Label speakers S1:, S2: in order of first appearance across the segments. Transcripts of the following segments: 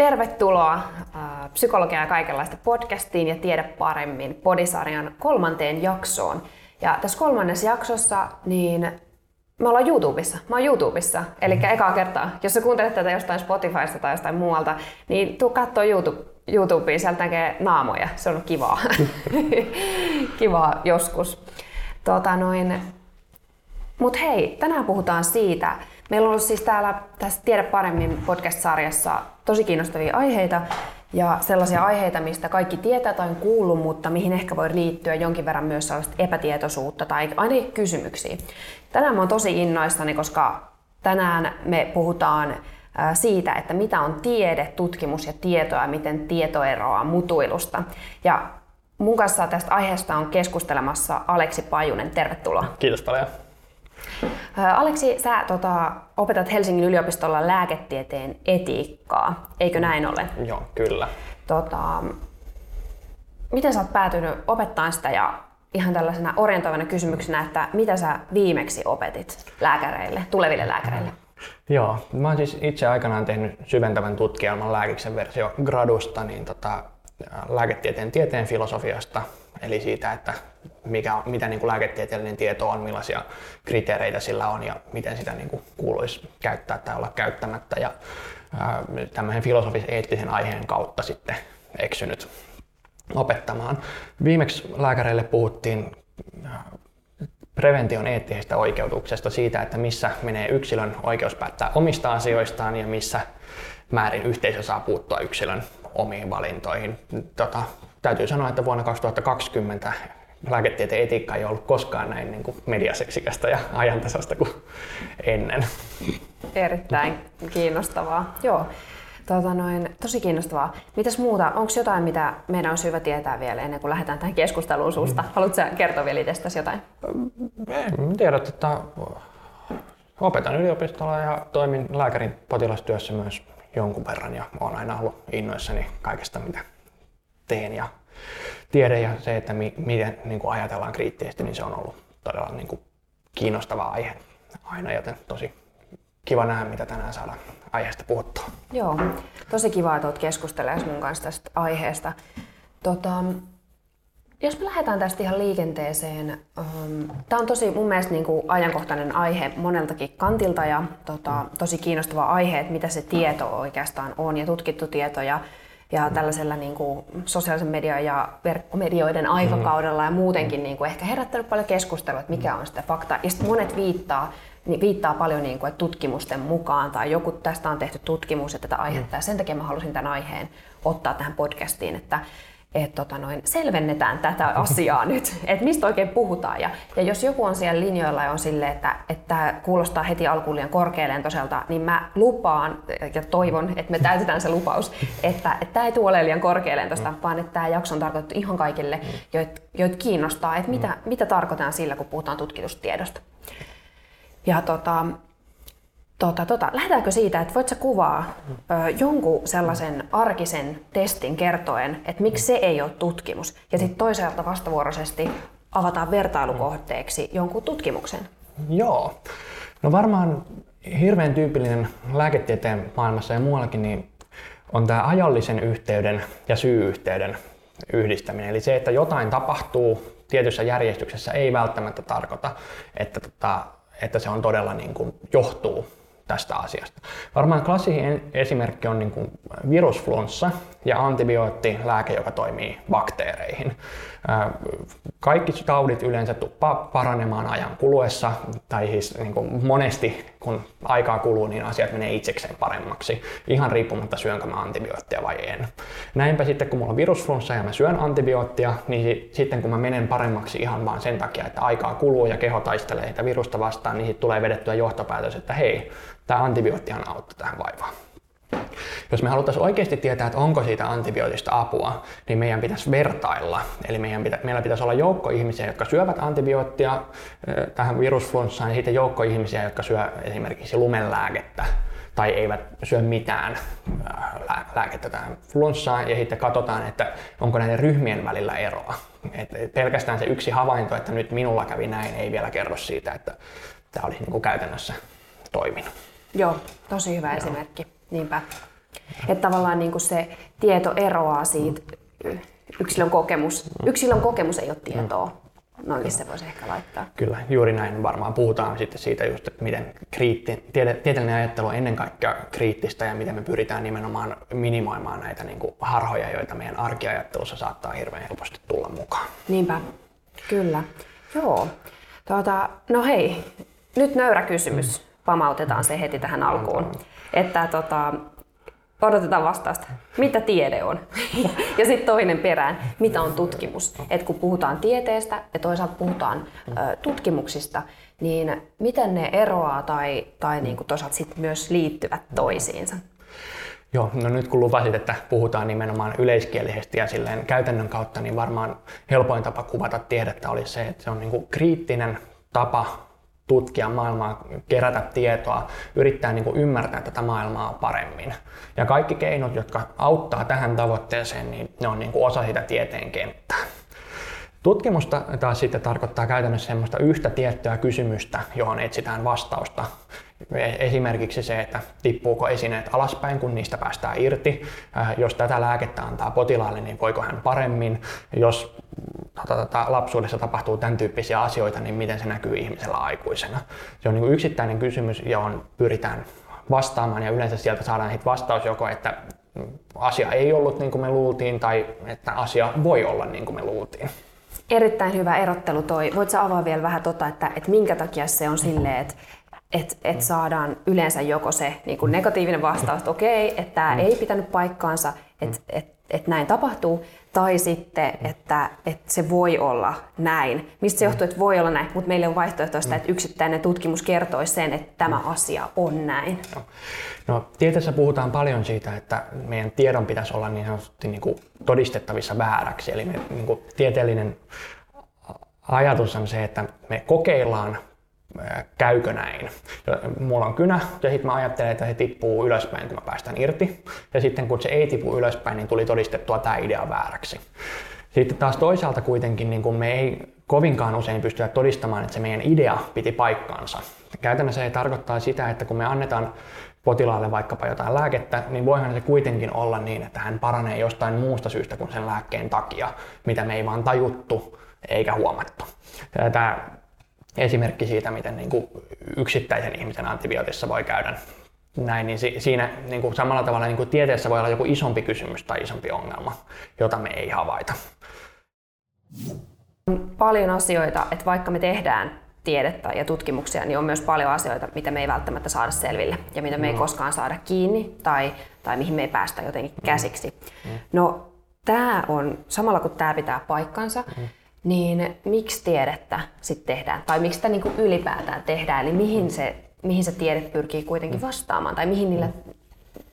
S1: Tervetuloa äh, Psykologia ja kaikenlaista podcastiin ja Tiedä paremmin podisarjan kolmanteen jaksoon. Ja tässä kolmannessa jaksossa niin me ollaan YouTubessa. Mä oon YouTubessa, eli mm. ekaa kertaa. Jos sä kuuntelet tätä jostain Spotifysta tai jostain muualta, niin tuu kattoo YouTube, YouTubeen, sieltä näkee naamoja. Se on kivaa. kivaa joskus. Tota noin. Mut hei, tänään puhutaan siitä, Meillä on ollut siis täällä tässä Tiedä paremmin podcast-sarjassa tosi kiinnostavia aiheita ja sellaisia aiheita, mistä kaikki tietää tai on kuullut, mutta mihin ehkä voi liittyä jonkin verran myös sellaista epätietoisuutta tai ainakin kysymyksiä. Tänään mä oon tosi innoissani, koska tänään me puhutaan siitä, että mitä on tiede, tutkimus ja tieto ja miten tieto eroaa mutuilusta. Ja mun kanssa tästä aiheesta on keskustelemassa Aleksi Pajunen. Tervetuloa.
S2: Kiitos paljon.
S1: Aleksi, sä tota, opetat Helsingin yliopistolla lääketieteen etiikkaa, eikö näin ole?
S2: Joo, kyllä.
S1: Tota, miten sä oot päätynyt opettaa sitä ja ihan tällaisena orientoivana kysymyksenä, että mitä sä viimeksi opetit lääkäreille, tuleville lääkäreille?
S2: Joo, mä oon siis itse aikanaan tehnyt syventävän tutkielman lääkiksen versio gradusta, niin tota, lääketieteen tieteen filosofiasta, eli siitä, että mikä, mitä niin kuin lääketieteellinen tieto on, millaisia kriteereitä sillä on ja miten sitä niin kuin kuuluisi käyttää tai olla käyttämättä. Ja tämmöisen filosofis-eettisen aiheen kautta sitten eksynyt opettamaan. Viimeksi lääkäreille puhuttiin prevention eettisestä oikeutuksesta siitä, että missä menee yksilön oikeus päättää omista asioistaan ja missä määrin yhteisö saa puuttua yksilön omiin valintoihin. Tota, täytyy sanoa, että vuonna 2020 lääketieteen etiikka ei ollut koskaan näin niin kuin mediaseksikästä ja ajantasasta kuin ennen.
S1: Erittäin kiinnostavaa. Joo. Tota noin, tosi kiinnostavaa. Mitäs muuta? Onko jotain, mitä meidän on syytä tietää vielä ennen kuin lähdetään tähän keskusteluun susta? Haluatko kertoa vielä itsestäsi jotain?
S2: En tiedä, että opetan yliopistolla ja toimin lääkärin potilastyössä myös jonkun verran ja olen aina ollut innoissani kaikesta, mitä teen. Ja tiede ja se, että mi- miten niin kuin ajatellaan kriittisesti, niin se on ollut todella niin kuin kiinnostava aihe aina, joten tosi kiva nähdä, mitä tänään saadaan aiheesta puhuttua.
S1: Joo, tosi kiva, että olet keskustelemassa mun kanssa tästä aiheesta. Tota, jos me lähdetään tästä ihan liikenteeseen, um, tämä on tosi mun mielestä niin kuin ajankohtainen aihe moneltakin kantilta ja tota, tosi kiinnostava aihe, että mitä se tieto oikeastaan on ja tutkittu tieto ja ja tällaisella niin kuin sosiaalisen median ja verkkomedioiden aikakaudella ja muutenkin niin kuin ehkä herättänyt paljon keskustelua, että mikä on sitä faktaa. Ja sitten monet viittaa, niin viittaa paljon niin kuin, että tutkimusten mukaan tai joku tästä on tehty tutkimus ja tätä aihetta ja sen takia mä halusin tämän aiheen ottaa tähän podcastiin, että että tota noin, selvennetään tätä asiaa nyt, että mistä oikein puhutaan. Ja, ja jos joku on siellä linjoilla ja on sille, että, että kuulostaa heti alkuun liian korkealentoiselta, niin mä lupaan ja toivon, että me täytetään se lupaus, että, tämä ei tule olemaan liian korkealentoista, vaan että tämä jakso on tarkoitettu ihan kaikille, joita joit kiinnostaa, että mitä, mitä tarkoitetaan sillä, kun puhutaan tutkitustiedosta. Ja tota, Tota, tota, lähdetäänkö siitä, että voit sä kuvaa ö, jonkun sellaisen arkisen testin kertoen, että miksi se ei ole tutkimus, ja sitten toisaalta vastavuoroisesti avataan vertailukohteeksi jonkun tutkimuksen?
S2: Joo. No varmaan hirveän tyypillinen lääketieteen maailmassa ja muuallakin niin on tämä ajallisen yhteyden ja syy-yhteyden yhdistäminen. Eli se, että jotain tapahtuu tietyssä järjestyksessä ei välttämättä tarkoita, että, tota, että se on todella niin kuin johtuu tästä asiasta. Varmaan klassisin esimerkki on niin virusflunssa ja antibioottilääke, joka toimii bakteereihin. Kaikki taudit yleensä tuppaa paranemaan ajan kuluessa, tai siis niin kuin monesti kun aikaa kuluu, niin asiat menee itsekseen paremmaksi, ihan riippumatta syönkö mä antibioottia vai en. Näinpä sitten kun mulla on virusflunssa ja mä syön antibioottia, niin sitten kun mä menen paremmaksi ihan vaan sen takia, että aikaa kuluu ja keho taistelee sitä virusta vastaan, niin sitten tulee vedettyä johtopäätös, että hei, tämä antibioottihan auttaa tähän vaivaan. Jos me haluttaisiin oikeasti tietää, että onko siitä antibiootista apua, niin meidän pitäisi vertailla. Eli meidän pitä, meillä pitäisi olla joukko ihmisiä, jotka syövät antibioottia tähän virusflunssaan, ja sitten joukko ihmisiä, jotka syö esimerkiksi lumenlääkettä tai eivät syö mitään lääkettä tähän flunssaan, ja sitten katsotaan, että onko näiden ryhmien välillä eroa. Et pelkästään se yksi havainto, että nyt minulla kävi näin, ei vielä kerro siitä, että tämä olisi niin kuin käytännössä toiminut.
S1: Joo, tosi hyvä Joo. esimerkki. Niinpä. Että tavallaan niin kuin se tieto eroaa siitä yksilön kokemus. Yksilön kokemus ei ole tietoa. Noin se voisi ehkä laittaa.
S2: Kyllä, juuri näin varmaan puhutaan sitten siitä just, että miten kriitti, tiede, tieteellinen ajattelu on ennen kaikkea kriittistä ja miten me pyritään nimenomaan minimoimaan näitä niin kuin harhoja, joita meidän arkiajattelussa saattaa hirveän helposti tulla mukaan.
S1: Niinpä, kyllä. Joo. Tuota, no hei, nyt nöyrä kysymys. Pamautetaan se heti tähän alkuun. Että tota, odotetaan vastausta. Mitä tiede on? ja sitten toinen perään, mitä on tutkimus? Et kun puhutaan tieteestä ja toisaalta puhutaan ö, tutkimuksista, niin miten ne eroaa tai, tai niin kuin toisaalta sit myös liittyvät toisiinsa?
S2: Joo, no nyt kun lupasit, että puhutaan nimenomaan yleiskielisesti ja silleen käytännön kautta, niin varmaan helpoin tapa kuvata tiedettä olisi se, että se on niin kuin kriittinen tapa tutkia maailmaa, kerätä tietoa, yrittää niin kuin ymmärtää tätä maailmaa paremmin. Ja kaikki keinot, jotka auttaa tähän tavoitteeseen, niin ne on niin kuin osa sitä tieteen kenttää. Tutkimusta taas sitten tarkoittaa käytännössä semmoista yhtä tiettyä kysymystä, johon etsitään vastausta. Esimerkiksi se, että tippuuko esineet alaspäin, kun niistä päästään irti. Äh, jos tätä lääkettä antaa potilaalle, niin voiko hän paremmin. Jos tota, tota, lapsuudessa tapahtuu tämän tyyppisiä asioita, niin miten se näkyy ihmisellä aikuisena. Se on niin yksittäinen kysymys, johon pyritään vastaamaan ja yleensä sieltä saadaan hit vastaus joko, että asia ei ollut niin kuin me luultiin tai että asia voi olla niin kuin me luultiin.
S1: Erittäin hyvä erottelu toi. Voitko avaa vielä vähän tota, että, että minkä takia se on silleen, että että et saadaan yleensä joko se niin kuin negatiivinen vastaus, että okei, että tämä ei pitänyt paikkaansa, että et, et näin tapahtuu, tai sitten, että, että se voi olla näin. Mistä se johtuu, että voi olla näin, mutta meillä on vaihtoehtoista, että yksittäinen tutkimus kertoisi sen, että tämä asia on näin.
S2: No, no tieteessä puhutaan paljon siitä, että meidän tiedon pitäisi olla niin sanotusti niin kuin todistettavissa vääräksi. Eli me, niin kuin tieteellinen ajatus on se, että me kokeillaan käykö näin. Mulla on kynä ja sitten mä ajattelen, että se tippuu ylöspäin, kun mä päästän irti. Ja sitten kun se ei tipu ylöspäin, niin tuli todistettua tämä idea vääräksi. Sitten taas toisaalta kuitenkin niin kun me ei kovinkaan usein pystyä todistamaan, että se meidän idea piti paikkaansa. Käytännössä se tarkoittaa sitä, että kun me annetaan potilaalle vaikkapa jotain lääkettä, niin voihan se kuitenkin olla niin, että hän paranee jostain muusta syystä kuin sen lääkkeen takia, mitä me ei vaan tajuttu eikä huomattu. Tämä esimerkki siitä, miten niin kuin yksittäisen ihmisen antibiootissa voi käydä näin, niin siinä niin kuin samalla tavalla niin kuin tieteessä voi olla joku isompi kysymys tai isompi ongelma, jota me ei havaita.
S1: On paljon asioita, että vaikka me tehdään tiedettä ja tutkimuksia, niin on myös paljon asioita, mitä me ei välttämättä saada selville ja mitä me ei mm. koskaan saada kiinni tai, tai mihin me ei päästä jotenkin mm. käsiksi. Mm. No tämä on, samalla kun tämä pitää paikkansa, mm niin miksi tiedettä sitten tehdään? Tai miksi sitä niin kuin ylipäätään tehdään? Eli mihin se, mihin se tiede pyrkii kuitenkin vastaamaan? Tai mihin niillä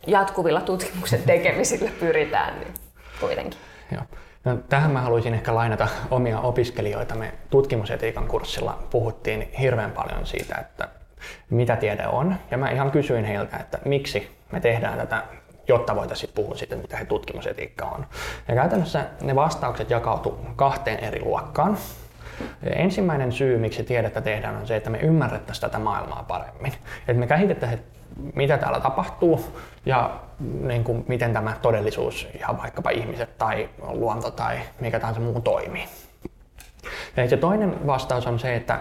S1: jatkuvilla tutkimuksen tekemisillä pyritään niin kuitenkin?
S2: Joo. No, tähän mä haluaisin ehkä lainata omia opiskelijoita. Me tutkimusetiikan kurssilla puhuttiin hirveän paljon siitä, että mitä tiede on. Ja mä ihan kysyin heiltä, että miksi me tehdään tätä jotta voitaisiin puhua siitä, mitä he tutkimusetiikka on. Ja käytännössä ne vastaukset jakautu kahteen eri luokkaan. Ensimmäinen syy, miksi tiedettä tehdään, on se, että me ymmärrettäisiin tätä maailmaa paremmin. Että me käsitettäisiin, mitä täällä tapahtuu ja niin kuin, miten tämä todellisuus, ihan vaikkapa ihmiset tai luonto tai mikä tahansa muu toimii. Ja toinen vastaus on se, että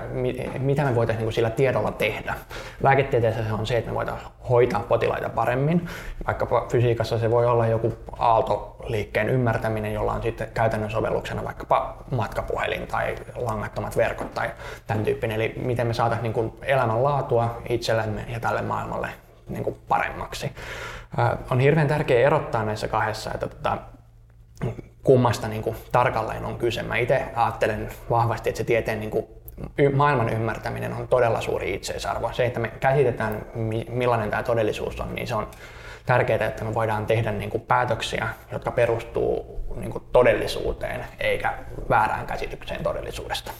S2: mitä me voitaisiin niin sillä tiedolla tehdä. Lääketieteessä se on se, että me voitaisiin hoitaa potilaita paremmin. Vaikkapa fysiikassa se voi olla joku aaltoliikkeen ymmärtäminen, jolla on sitten käytännön sovelluksena vaikkapa matkapuhelin tai langattomat verkot tai tämän tyyppinen. Eli miten me saataisiin niin elämänlaatua itsellemme ja tälle maailmalle niin paremmaksi. On hirveän tärkeää erottaa näissä kahdessa, että tota, kummasta niin kuin, tarkalleen on kyse. Mä itse ajattelen vahvasti, että se tieteen niin kuin, maailman ymmärtäminen on todella suuri itseisarvo. Se, että me käsitetään millainen tämä todellisuus on, niin se on tärkeää, että me voidaan tehdä niin kuin, päätöksiä, jotka perustuu niin kuin, todellisuuteen eikä väärään käsitykseen todellisuudesta.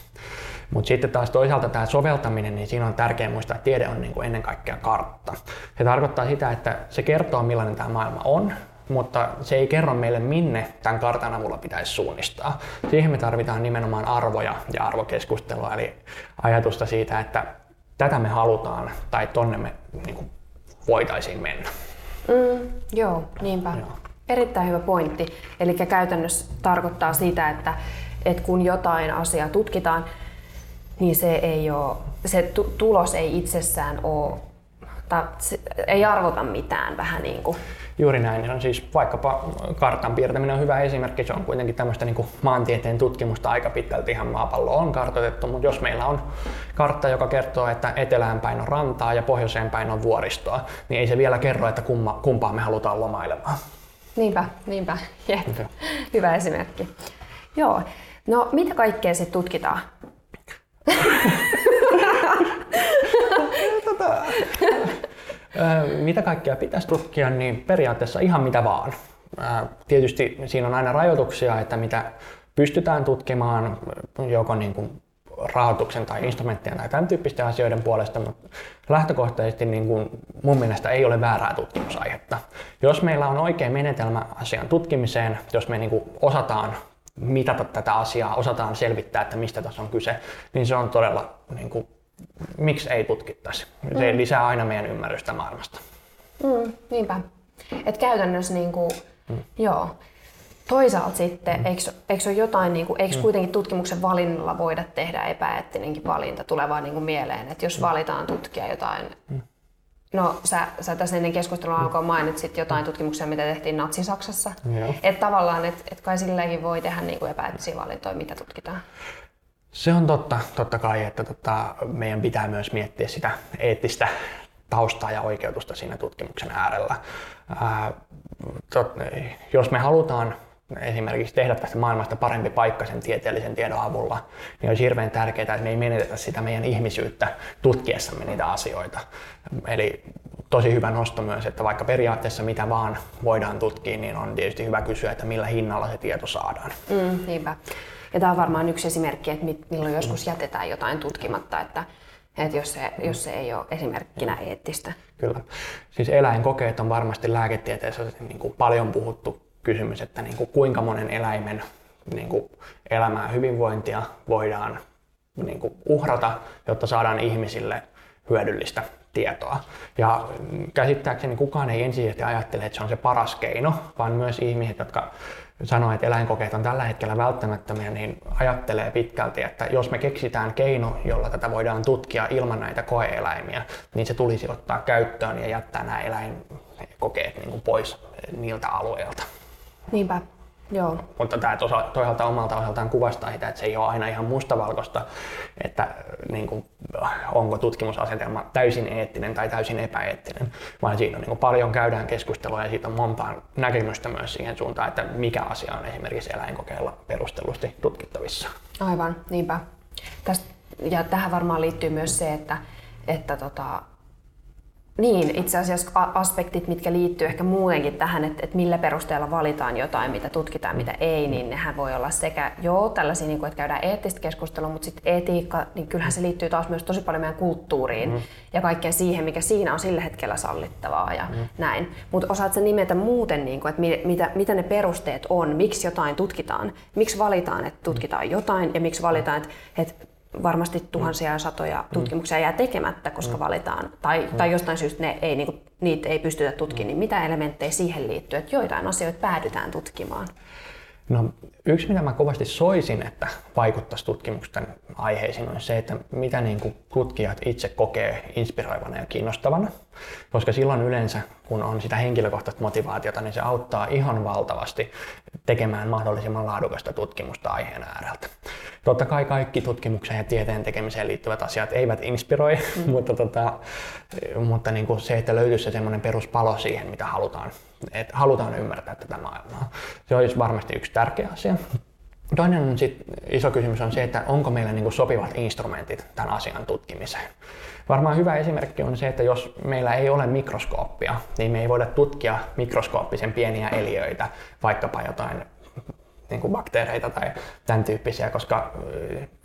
S2: Mutta sitten taas toisaalta tämä soveltaminen, niin siinä on tärkeää muistaa, että tiede on niin kuin ennen kaikkea kartta. Se tarkoittaa sitä, että se kertoo millainen tämä maailma on, mutta se ei kerro meille, minne tämän kartan avulla pitäisi suunnistaa. Siihen me tarvitaan nimenomaan arvoja ja arvokeskustelua, eli ajatusta siitä, että tätä me halutaan tai tonne me niin kuin, voitaisiin mennä.
S1: Mm, joo, niinpä. Joo. Erittäin hyvä pointti. Eli käytännössä tarkoittaa sitä, että, että kun jotain asiaa tutkitaan, niin se, ei ole, se tulos ei itsessään ole, tai ei arvota mitään vähän niin kuin.
S2: Juuri näin. Se on siis vaikkapa kartan piirtäminen on hyvä esimerkki. Se on kuitenkin tämmöistä niin kuin maantieteen tutkimusta aika pitkälti ihan maapallo on kartoitettu, mutta jos meillä on kartta, joka kertoo, että etelään päin on rantaa ja pohjoiseen päin on vuoristoa, niin ei se vielä kerro, että kumma, kumpaa me halutaan lomailemaan.
S1: Niinpä, niinpä. Jep. Hyvä esimerkki. Joo. No mitä kaikkea sitten tutkitaan?
S2: tota, mitä kaikkea pitäisi tutkia, niin periaatteessa ihan mitä vaan. Tietysti siinä on aina rajoituksia, että mitä pystytään tutkimaan joko niin kuin rahoituksen tai instrumenttien tai tämän tyyppisten asioiden puolesta, mutta lähtökohtaisesti niin kuin mun mielestä ei ole väärää tutkimusaihetta. Jos meillä on oikea menetelmä asian tutkimiseen, jos me niin kuin osataan mitata tätä asiaa, osataan selvittää, että mistä tässä on kyse, niin se on todella, niin kuin, miksi ei tutkittaisi. Se mm. lisää aina meidän ymmärrystä maailmasta.
S1: Mm, niinpä. Et käytännössä niin kuin, mm. joo. Toisaalta sitten, mm. eikö, eikö ole jotain, niin kuin, eikö mm. kuitenkin tutkimuksen valinnalla voida tehdä epäeettinenkin valinta, tulee vaan niin kuin mieleen, että jos mm. valitaan tutkia jotain mm No sä, sä tässä ennen keskustelua alkoi mainitsit jotain tutkimuksia, mitä tehtiin Natsi-Saksassa. Että tavallaan, että et kai silläkin voi tehdä niin kuin epäeettisiä valintoja, mitä tutkitaan.
S2: Se on totta, totta kai, että tota, meidän pitää myös miettiä sitä eettistä taustaa ja oikeutusta siinä tutkimuksen äärellä. Ää, tot, jos me halutaan esimerkiksi tehdä tästä maailmasta parempi paikka sen tieteellisen tiedon avulla, niin olisi hirveän tärkeää, että me ei menetetä sitä meidän ihmisyyttä tutkiessamme niitä asioita. Eli tosi hyvä nosto myös, että vaikka periaatteessa mitä vaan voidaan tutkia, niin on tietysti hyvä kysyä, että millä hinnalla se tieto saadaan.
S1: Mm, niinpä. Ja tämä on varmaan yksi esimerkki, että milloin joskus jätetään jotain tutkimatta, että, että jos, se, jos se ei ole esimerkkinä eettistä.
S2: Kyllä. Siis eläinkokeet on varmasti lääketieteessä niin kuin paljon puhuttu kysymys, että niin kuin kuinka monen eläimen niin kuin elämää hyvinvointia voidaan niin kuin uhrata, jotta saadaan ihmisille hyödyllistä tietoa. Ja käsittääkseni kukaan ei ensisijaisesti ajattele, että se on se paras keino, vaan myös ihmiset, jotka sanoo, että eläinkokeet on tällä hetkellä välttämättömiä, niin ajattelee pitkälti, että jos me keksitään keino, jolla tätä voidaan tutkia ilman näitä koeeläimiä, niin se tulisi ottaa käyttöön ja jättää nämä eläinkokeet niin pois niiltä alueilta.
S1: Niinpä, Joo.
S2: Mutta tämä toisaalta omalta osaltaan kuvastaa sitä, että se ei ole aina ihan mustavalkoista, että niin kuin, onko tutkimusasetelma täysin eettinen tai täysin epäeettinen, vaan siinä on niin kuin, paljon käydään keskustelua ja siitä on montaa näkemystä myös siihen suuntaan, että mikä asia on esimerkiksi eläinkokeilla perustellusti tutkittavissa.
S1: Aivan, niinpä. Tästä, ja tähän varmaan liittyy myös se, että, että tota, niin, itse asiassa aspektit, mitkä liittyy ehkä muutenkin tähän, että, että millä perusteella valitaan jotain, mitä tutkitaan, mitä ei, niin nehän voi olla sekä joo tällaisia, niin kuin, että käydään eettistä keskustelua, mutta sitten etiikka, niin kyllähän se liittyy taas myös tosi paljon meidän kulttuuriin mm. ja kaikkeen siihen, mikä siinä on sillä hetkellä sallittavaa ja mm. näin. Mutta osaatko nimetä muuten, niin kuin, että mitä, mitä ne perusteet on, miksi jotain tutkitaan, miksi valitaan, että tutkitaan jotain ja miksi valitaan, että, että varmasti tuhansia ja satoja mm. tutkimuksia jää tekemättä, koska mm. valitaan, tai, tai jostain syystä ne ei, niin kuin, niitä ei pystytä tutkimaan, niin mitä elementtejä siihen liittyy, että joitain asioita päädytään tutkimaan?
S2: No, yksi, mitä mä kovasti soisin, että vaikuttaisi tutkimusten aiheisiin, on se, että mitä niin kuin tutkijat itse kokee inspiroivana ja kiinnostavana. Koska silloin yleensä, kun on sitä henkilökohtaista motivaatiota, niin se auttaa ihan valtavasti tekemään mahdollisimman laadukasta tutkimusta aiheen ääreltä. Totta kai kaikki tutkimukseen ja tieteen tekemiseen liittyvät asiat eivät inspiroi, mm. mutta, tota, mutta niin kuin se, että löytyisi se semmoinen peruspalo siihen, mitä halutaan, että halutaan ymmärtää tätä maailmaa. Se olisi varmasti yksi tärkeä asia. Toinen sit, iso kysymys on se, että onko meillä niin kuin sopivat instrumentit tämän asian tutkimiseen. Varmaan hyvä esimerkki on se, että jos meillä ei ole mikroskooppia, niin me ei voida tutkia mikroskooppisen pieniä eliöitä, vaikkapa jotain niin kuin bakteereita tai tämän tyyppisiä, koska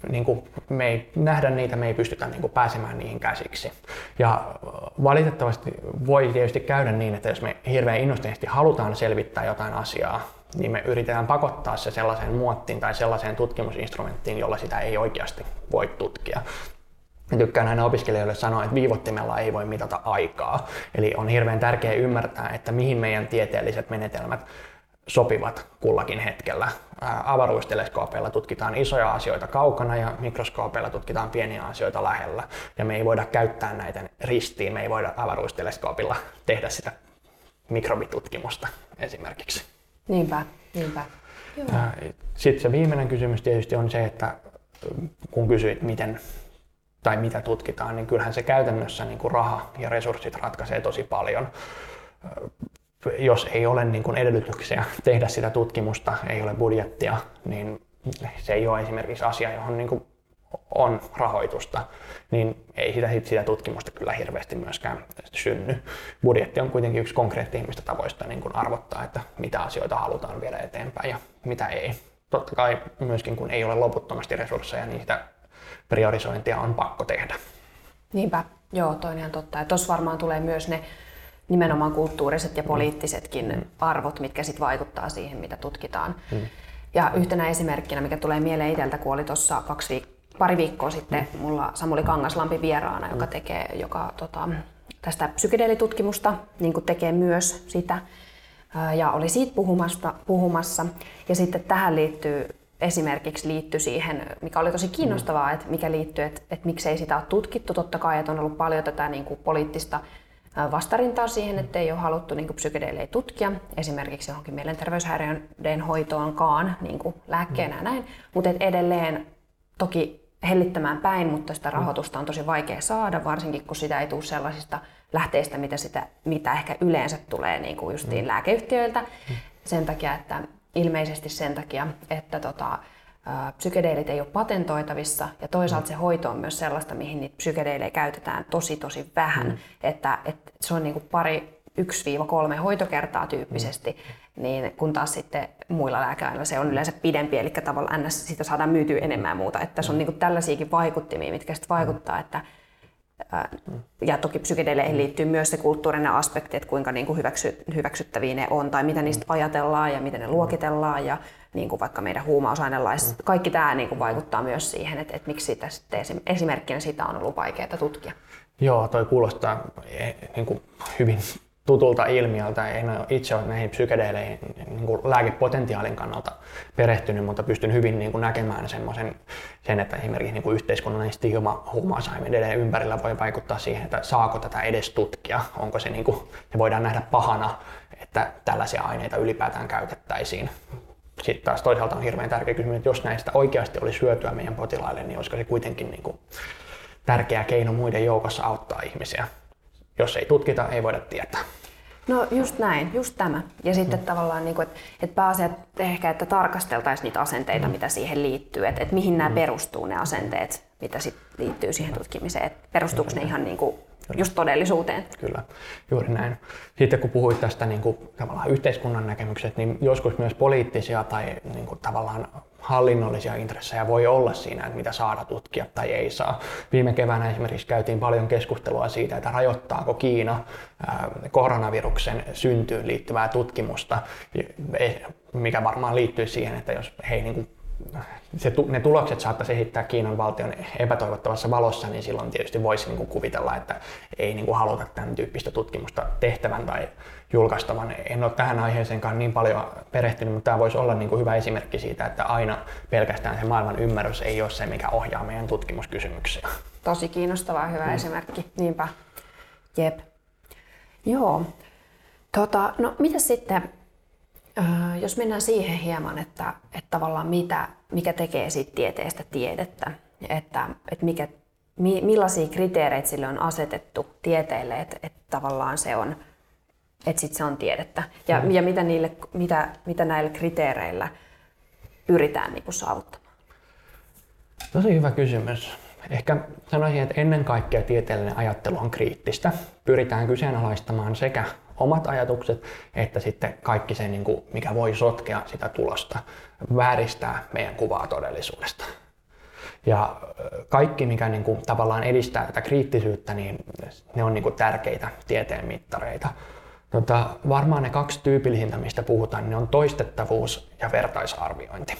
S2: niin kuin me ei nähdä niitä, me ei pystytä niin kuin pääsemään niihin käsiksi. Ja valitettavasti voi tietysti käydä niin, että jos me hirveän innostuneesti halutaan selvittää jotain asiaa, niin me yritetään pakottaa se sellaiseen muottiin tai sellaiseen tutkimusinstrumenttiin, jolla sitä ei oikeasti voi tutkia. Mä tykkään aina opiskelijoille sanoa, että viivottimella ei voi mitata aikaa. Eli on hirveän tärkeää ymmärtää, että mihin meidän tieteelliset menetelmät sopivat kullakin hetkellä. Avaruusteleskoopeilla tutkitaan isoja asioita kaukana ja mikroskoopeilla tutkitaan pieniä asioita lähellä. Ja me ei voida käyttää näitä ristiin, me ei voida avaruusteleskoopilla tehdä sitä mikrobitutkimusta esimerkiksi.
S1: Niinpä, niinpä.
S2: Sitten se viimeinen kysymys tietysti on se, että kun kysyit, miten tai mitä tutkitaan, niin kyllähän se käytännössä niin kuin raha ja resurssit ratkaisee tosi paljon. Jos ei ole niin kuin edellytyksiä tehdä sitä tutkimusta, ei ole budjettia, niin se ei ole esimerkiksi asia, johon niin kuin on rahoitusta, niin ei sitä, sitä tutkimusta kyllä hirveästi myöskään synny. Budjetti on kuitenkin yksi konkreettisemmista tavoista niin kuin arvottaa, että mitä asioita halutaan viedä eteenpäin ja mitä ei. Totta kai myöskin kun ei ole loputtomasti resursseja, niin sitä priorisointia on pakko tehdä.
S1: Niinpä, joo, toinen ihan totta. Tuossa varmaan tulee myös ne nimenomaan kulttuuriset ja poliittisetkin mm. arvot, mitkä sitten vaikuttaa siihen, mitä tutkitaan. Mm. Ja yhtenä esimerkkinä, mikä tulee mieleen itseltä, kun oli tuossa kaksi viik- pari viikkoa sitten mm. mulla Samuli Kangaslampi vieraana, joka mm. tekee joka, tota, tästä psykedeelitutkimusta, niin kuin tekee myös sitä, ja oli siitä puhumasta, puhumassa. Ja sitten tähän liittyy esimerkiksi liittyy siihen, mikä oli tosi kiinnostavaa, mm. että mikä liittyy, että, että miksei sitä ole tutkittu. Totta kai, että on ollut paljon tätä niin kuin poliittista vastarintaa siihen, että ei ole haluttu niin psykedeelejä tutkia, esimerkiksi johonkin mielenterveyshäiriöiden hoitoonkaan niin kuin lääkkeenä ja näin, mutta edelleen toki hellittämään päin, mutta sitä rahoitusta on tosi vaikea saada, varsinkin kun sitä ei tule sellaisista lähteistä, mitä, sitä, mitä ehkä yleensä tulee niin kuin justiin mm. lääkeyhtiöiltä. Sen takia, että ilmeisesti sen takia, että tota, psykedeelit ei ole patentoitavissa ja toisaalta se hoito on myös sellaista, mihin niitä psykedeilejä käytetään tosi tosi vähän. Mm. Että, että se on niin kuin pari 1-3 hoitokertaa tyyppisesti, mm. niin kun taas sitten muilla lääkeaineilla se on yleensä pidempi, eli tavallaan ns. siitä saadaan myytyä enemmän ja muuta. Että se on mm. niin kuin tällaisiakin vaikuttimia, mitkä sitten vaikuttaa, että ja toki psykedeleihin liittyy myös se kulttuurinen aspekti, että kuinka niin kuin hyväksy, hyväksyttäviä ne on tai mitä niistä ajatellaan ja miten ne luokitellaan ja niin kuin vaikka meidän huumausainelaiset. Kaikki tämä niin kuin vaikuttaa myös siihen, että, että miksi sitä sitten esimerkkinä sitä on ollut vaikeaa tutkia.
S2: Joo, toi kuulostaa eh, niin kuin hyvin tutulta ilmiöltä. En ole itse ole näihin psykedeleihin niin kuin lääkepotentiaalin kannalta perehtynyt, mutta pystyn hyvin niin kuin näkemään semmoisen, sen, että esimerkiksi niin kuin yhteiskunnallinen stigma huumausaineiden ympärillä voi vaikuttaa siihen, että saako tätä edes tutkia, onko se, niin kuin, se voidaan nähdä pahana, että tällaisia aineita ylipäätään käytettäisiin. Sitten taas toisaalta on hirveän tärkeä kysymys, että jos näistä oikeasti olisi hyötyä meidän potilaille, niin olisiko se kuitenkin niin kuin tärkeä keino muiden joukossa auttaa ihmisiä jos ei tutkita, ei voida tietää.
S1: No just näin, just tämä. Ja sitten mm. tavallaan, niin että, että pääasiat ehkä, että tarkasteltaisiin niitä asenteita, mm. mitä siihen liittyy, että, että mihin nämä mm. perustuu ne asenteet, mitä sit liittyy siihen tutkimiseen, että perustuuko ne ihan niin kuin Kyllä. just todellisuuteen.
S2: Kyllä, juuri näin. Sitten kun puhuit tästä niin kuin, tavallaan yhteiskunnan näkemykset, niin joskus myös poliittisia tai niin kuin, tavallaan hallinnollisia intressejä voi olla siinä, että mitä saada tutkia tai ei saa. Viime keväänä esimerkiksi käytiin paljon keskustelua siitä, että rajoittaako Kiina koronaviruksen syntyyn liittyvää tutkimusta, mikä varmaan liittyy siihen, että jos he ei niin se, ne tulokset saattaisi esittää Kiinan valtion epätoivottavassa valossa, niin silloin tietysti voisi niin kuin kuvitella, että ei niin kuin haluta tämän tyyppistä tutkimusta tehtävän tai julkaistavan. En ole tähän aiheeseenkaan niin paljon perehtynyt, mutta tämä voisi olla niin kuin hyvä esimerkki siitä, että aina pelkästään se maailman ymmärrys ei ole se, mikä ohjaa meidän tutkimuskysymyksiä.
S1: Tosi kiinnostava hyvä mm. esimerkki. Niinpä. Jep. Joo. Tota, no mitä sitten, jos mennään siihen hieman, että, että tavallaan mitä, mikä tekee siitä tieteestä tiedettä, että, että mikä, millaisia kriteereitä sille on asetettu tieteelle, että, että tavallaan se on, että sit se on tiedettä. Ja, mm. ja mitä, niille, mitä, mitä näillä kriteereillä pyritään niin kuin saavuttamaan?
S2: Tosi hyvä kysymys. Ehkä sanoisin, että ennen kaikkea tieteellinen ajattelu on kriittistä. Pyritään kyseenalaistamaan sekä omat ajatukset, että sitten kaikki se, niin kuin, mikä voi sotkea sitä tulosta, vääristää meidän kuvaa todellisuudesta. Ja kaikki, mikä niin kuin, tavallaan edistää tätä kriittisyyttä, niin ne on niin kuin, tärkeitä tieteen mittareita. Tota, varmaan ne kaksi tyypillisintä, mistä puhutaan, ne on toistettavuus ja vertaisarviointi.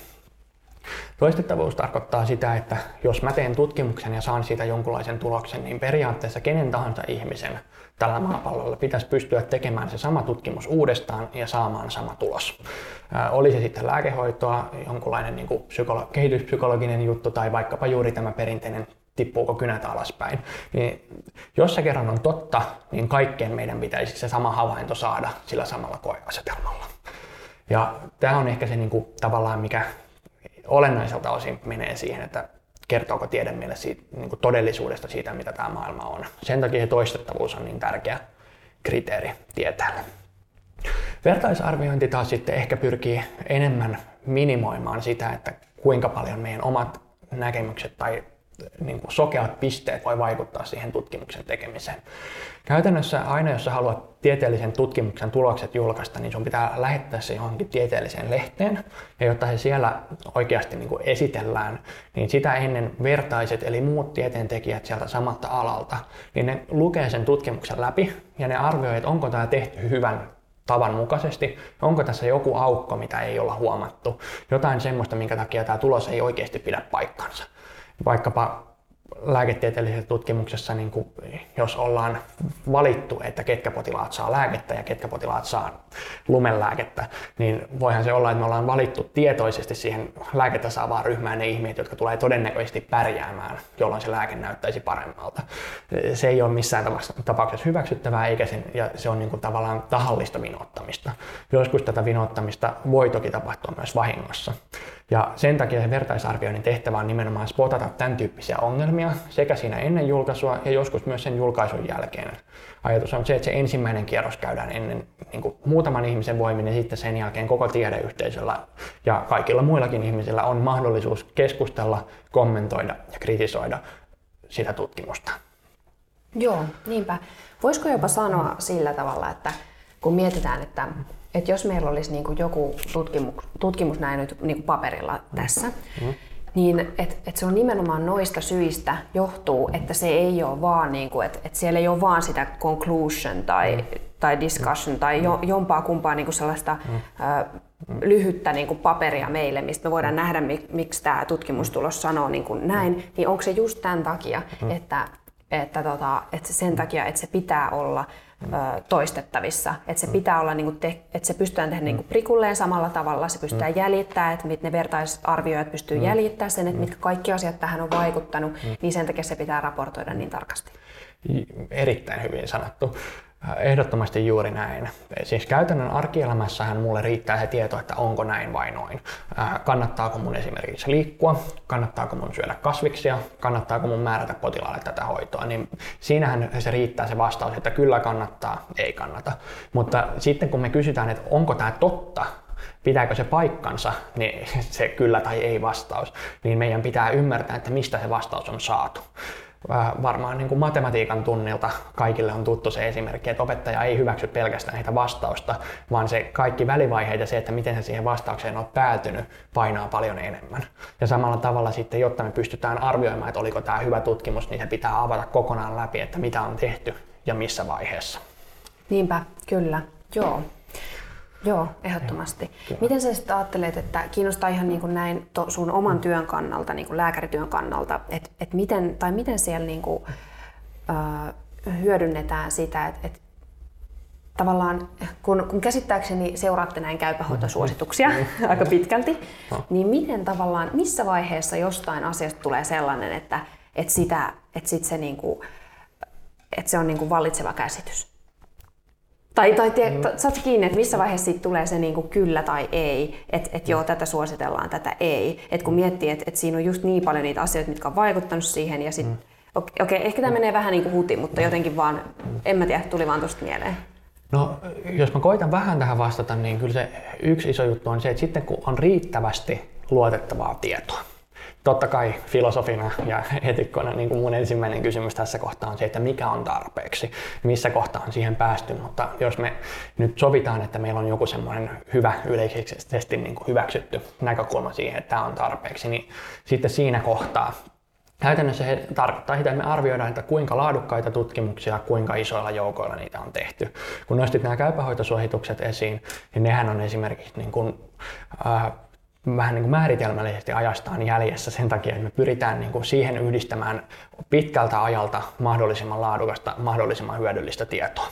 S2: Toistettavuus tarkoittaa sitä, että jos mä teen tutkimuksen ja saan siitä jonkunlaisen tuloksen, niin periaatteessa kenen tahansa ihmisen tällä maapallolla pitäisi pystyä tekemään se sama tutkimus uudestaan ja saamaan sama tulos. Oli se sitten lääkehoitoa, jonkunlainen niin kuin psykolo- kehityspsykologinen juttu tai vaikkapa juuri tämä perinteinen tippuuko kynät alaspäin. Niin jos se kerran on totta, niin kaikkeen meidän pitäisi se sama havainto saada sillä samalla koeasetelmalla. Ja tämä on ehkä se niin kuin, tavallaan, mikä olennaiselta osin menee siihen, että kertooko tiede meille siitä, niin kuin todellisuudesta siitä, mitä tämä maailma on. Sen takia toistettavuus on niin tärkeä kriteeri tieteelle. Vertaisarviointi taas sitten ehkä pyrkii enemmän minimoimaan sitä, että kuinka paljon meidän omat näkemykset tai niin kuin sokeat pisteet voi vaikuttaa siihen tutkimuksen tekemiseen. Käytännössä aina, jos sä haluat tieteellisen tutkimuksen tulokset julkaista, niin sun pitää lähettää se johonkin tieteelliseen lehteen. Ja jotta se siellä oikeasti niin kuin esitellään, niin sitä ennen vertaiset eli muut tieteentekijät sieltä samalta alalta, niin ne lukee sen tutkimuksen läpi ja ne arvioi, että onko tämä tehty hyvän tavan mukaisesti, onko tässä joku aukko, mitä ei olla huomattu, jotain semmoista, minkä takia tämä tulos ei oikeasti pidä paikkansa vaikkapa lääketieteellisessä tutkimuksessa, niin kuin, jos ollaan valittu, että ketkä potilaat saa lääkettä ja ketkä potilaat saa lumelääkettä, niin voihan se olla, että me ollaan valittu tietoisesti siihen lääkettä saavaan ryhmään ne ihmiset, jotka tulee todennäköisesti pärjäämään, jolloin se lääke näyttäisi paremmalta. Se ei ole missään tapauksessa hyväksyttävää, eikä sen, ja se on niin kuin tavallaan tahallista vinottamista. Joskus tätä vinottamista voi toki tapahtua myös vahingossa. Ja sen takia se vertaisarvioinnin tehtävä on nimenomaan spotata tämän tyyppisiä ongelmia sekä siinä ennen julkaisua ja joskus myös sen julkaisun jälkeen. Ajatus on se, että se ensimmäinen kierros käydään ennen niin kuin muutaman ihmisen voimin ja sitten sen jälkeen koko tiedeyhteisöllä ja kaikilla muillakin ihmisillä on mahdollisuus keskustella, kommentoida ja kritisoida sitä tutkimusta.
S1: Joo, niinpä. Voisiko jopa sanoa sillä tavalla, että kun mietitään, että että jos meillä olisi niin kuin joku tutkimus, tutkimus näin nyt niin kuin paperilla tässä, mm. niin että et se on nimenomaan noista syistä johtuu, että se ei ole vaan, niin kuin, että et siellä ei ole vaan sitä conclusion tai, mm. tai discussion tai jo, jompaa kumpaa niin kuin sellaista mm. ö, lyhyttä niin kuin paperia meille, mistä me voidaan nähdä, miksi tämä tutkimustulos sanoo niin kuin näin, niin onko se just tämän takia, että, että, tota, että sen takia, että se pitää olla toistettavissa. Että se pitää olla, niin te, että se pystytään tehdä niin prikulleen samalla tavalla, se pystytään mm. jäljittämään, että ne vertaisarvioijat pystyy mm. jäljittämään sen, että mitkä kaikki asiat tähän on vaikuttanut, mm. niin sen takia se pitää raportoida niin tarkasti.
S2: Erittäin hyvin sanottu. Ehdottomasti juuri näin. Siis käytännön arkielämässähän mulle riittää se tieto, että onko näin vai noin. Kannattaako mun esimerkiksi liikkua, kannattaako mun syödä kasviksia, kannattaako mun määrätä potilaalle tätä hoitoa. Niin siinähän se riittää se vastaus, että kyllä kannattaa, ei kannata. Mutta sitten kun me kysytään, että onko tämä totta, pitääkö se paikkansa, niin se kyllä tai ei vastaus, niin meidän pitää ymmärtää, että mistä se vastaus on saatu varmaan niin kuin matematiikan tunnilta kaikille on tuttu se esimerkki, että opettaja ei hyväksy pelkästään niitä vastausta, vaan se kaikki välivaiheet ja se, että miten se siihen vastaukseen on päätynyt, painaa paljon enemmän. Ja samalla tavalla sitten, jotta me pystytään arvioimaan, että oliko tämä hyvä tutkimus, niin se pitää avata kokonaan läpi, että mitä on tehty ja missä vaiheessa.
S1: Niinpä, kyllä. Joo. Joo, ehdottomasti. Joo, Miten sä sitten ajattelet, että kiinnostaa ihan niin kuin näin to, sun oman mm. työn kannalta, niin kuin lääkärityön kannalta, että et miten, tai miten siellä niin kuin, äh, hyödynnetään sitä, että et, tavallaan, kun, kun käsittääkseni seuraatte näin käypähoitosuosituksia mm. aika pitkälti, niin miten tavallaan, missä vaiheessa jostain asiasta tulee sellainen, että, että, sitä, että, sit se, niin kuin, että se on niin kuin vallitseva käsitys? Tai, tai tie, mm. saat kiinni, että missä vaiheessa siitä tulee se niin kuin kyllä tai ei, että et joo, tätä suositellaan, tätä ei. Et kun miettii, että et siinä on just niin paljon niitä asioita, mitkä on vaikuttanut siihen ja sitten, mm. okei, okay, ehkä tämä menee vähän niin kuin huti, mutta jotenkin vaan, en mä tiedä, tuli vaan tuosta mieleen.
S2: No, jos mä koitan vähän tähän vastata, niin kyllä se yksi iso juttu on se, että sitten kun on riittävästi luotettavaa tietoa, Totta kai filosofina ja etikkona niin mun ensimmäinen kysymys tässä kohtaa on se, että mikä on tarpeeksi, missä kohtaa on siihen päästy, mutta jos me nyt sovitaan, että meillä on joku semmoinen hyvä yleisesti niin kuin hyväksytty näkökulma siihen, että tämä on tarpeeksi, niin sitten siinä kohtaa Käytännössä se tarkoittaa sitä, että me arvioidaan, että kuinka laadukkaita tutkimuksia, kuinka isoilla joukoilla niitä on tehty. Kun nostit nämä käypähoitosuositukset esiin, niin nehän on esimerkiksi niin kuin, äh, vähän niin kuin määritelmällisesti ajastaan jäljessä sen takia, että me pyritään niin kuin siihen yhdistämään pitkältä ajalta mahdollisimman laadukasta, mahdollisimman hyödyllistä tietoa.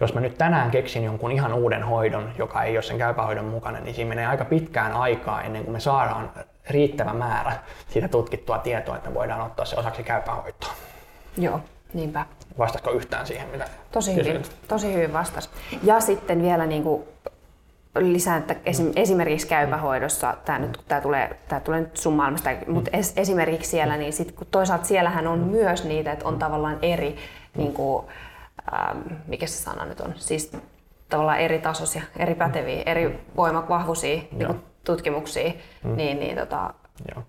S2: Jos mä nyt tänään keksin jonkun ihan uuden hoidon, joka ei ole sen käypähoidon mukana, niin siinä menee aika pitkään aikaa ennen kuin me saadaan riittävä määrä siitä tutkittua tietoa, että me voidaan ottaa se osaksi käypähoitoa.
S1: Joo, niinpä.
S2: Vastatko yhtään siihen, mitä
S1: Tosi hyvin, tosi hyvin vastas. Ja sitten vielä niin kuin lisään, että esim, esimerkiksi käypähoidossa, tämä, nyt, tämä, tulee, tämä tulee nyt sun maailmasta, mutta es, esimerkiksi siellä, niin sit, kun toisaalta siellähän on myös niitä, että on tavallaan eri, niin kuin, ähm, mikä se sana nyt on, siis tavallaan eri tasoisia, eri päteviä, eri voimakvahvuisia niin tutkimuksia, mm. niin, niin tota, Joo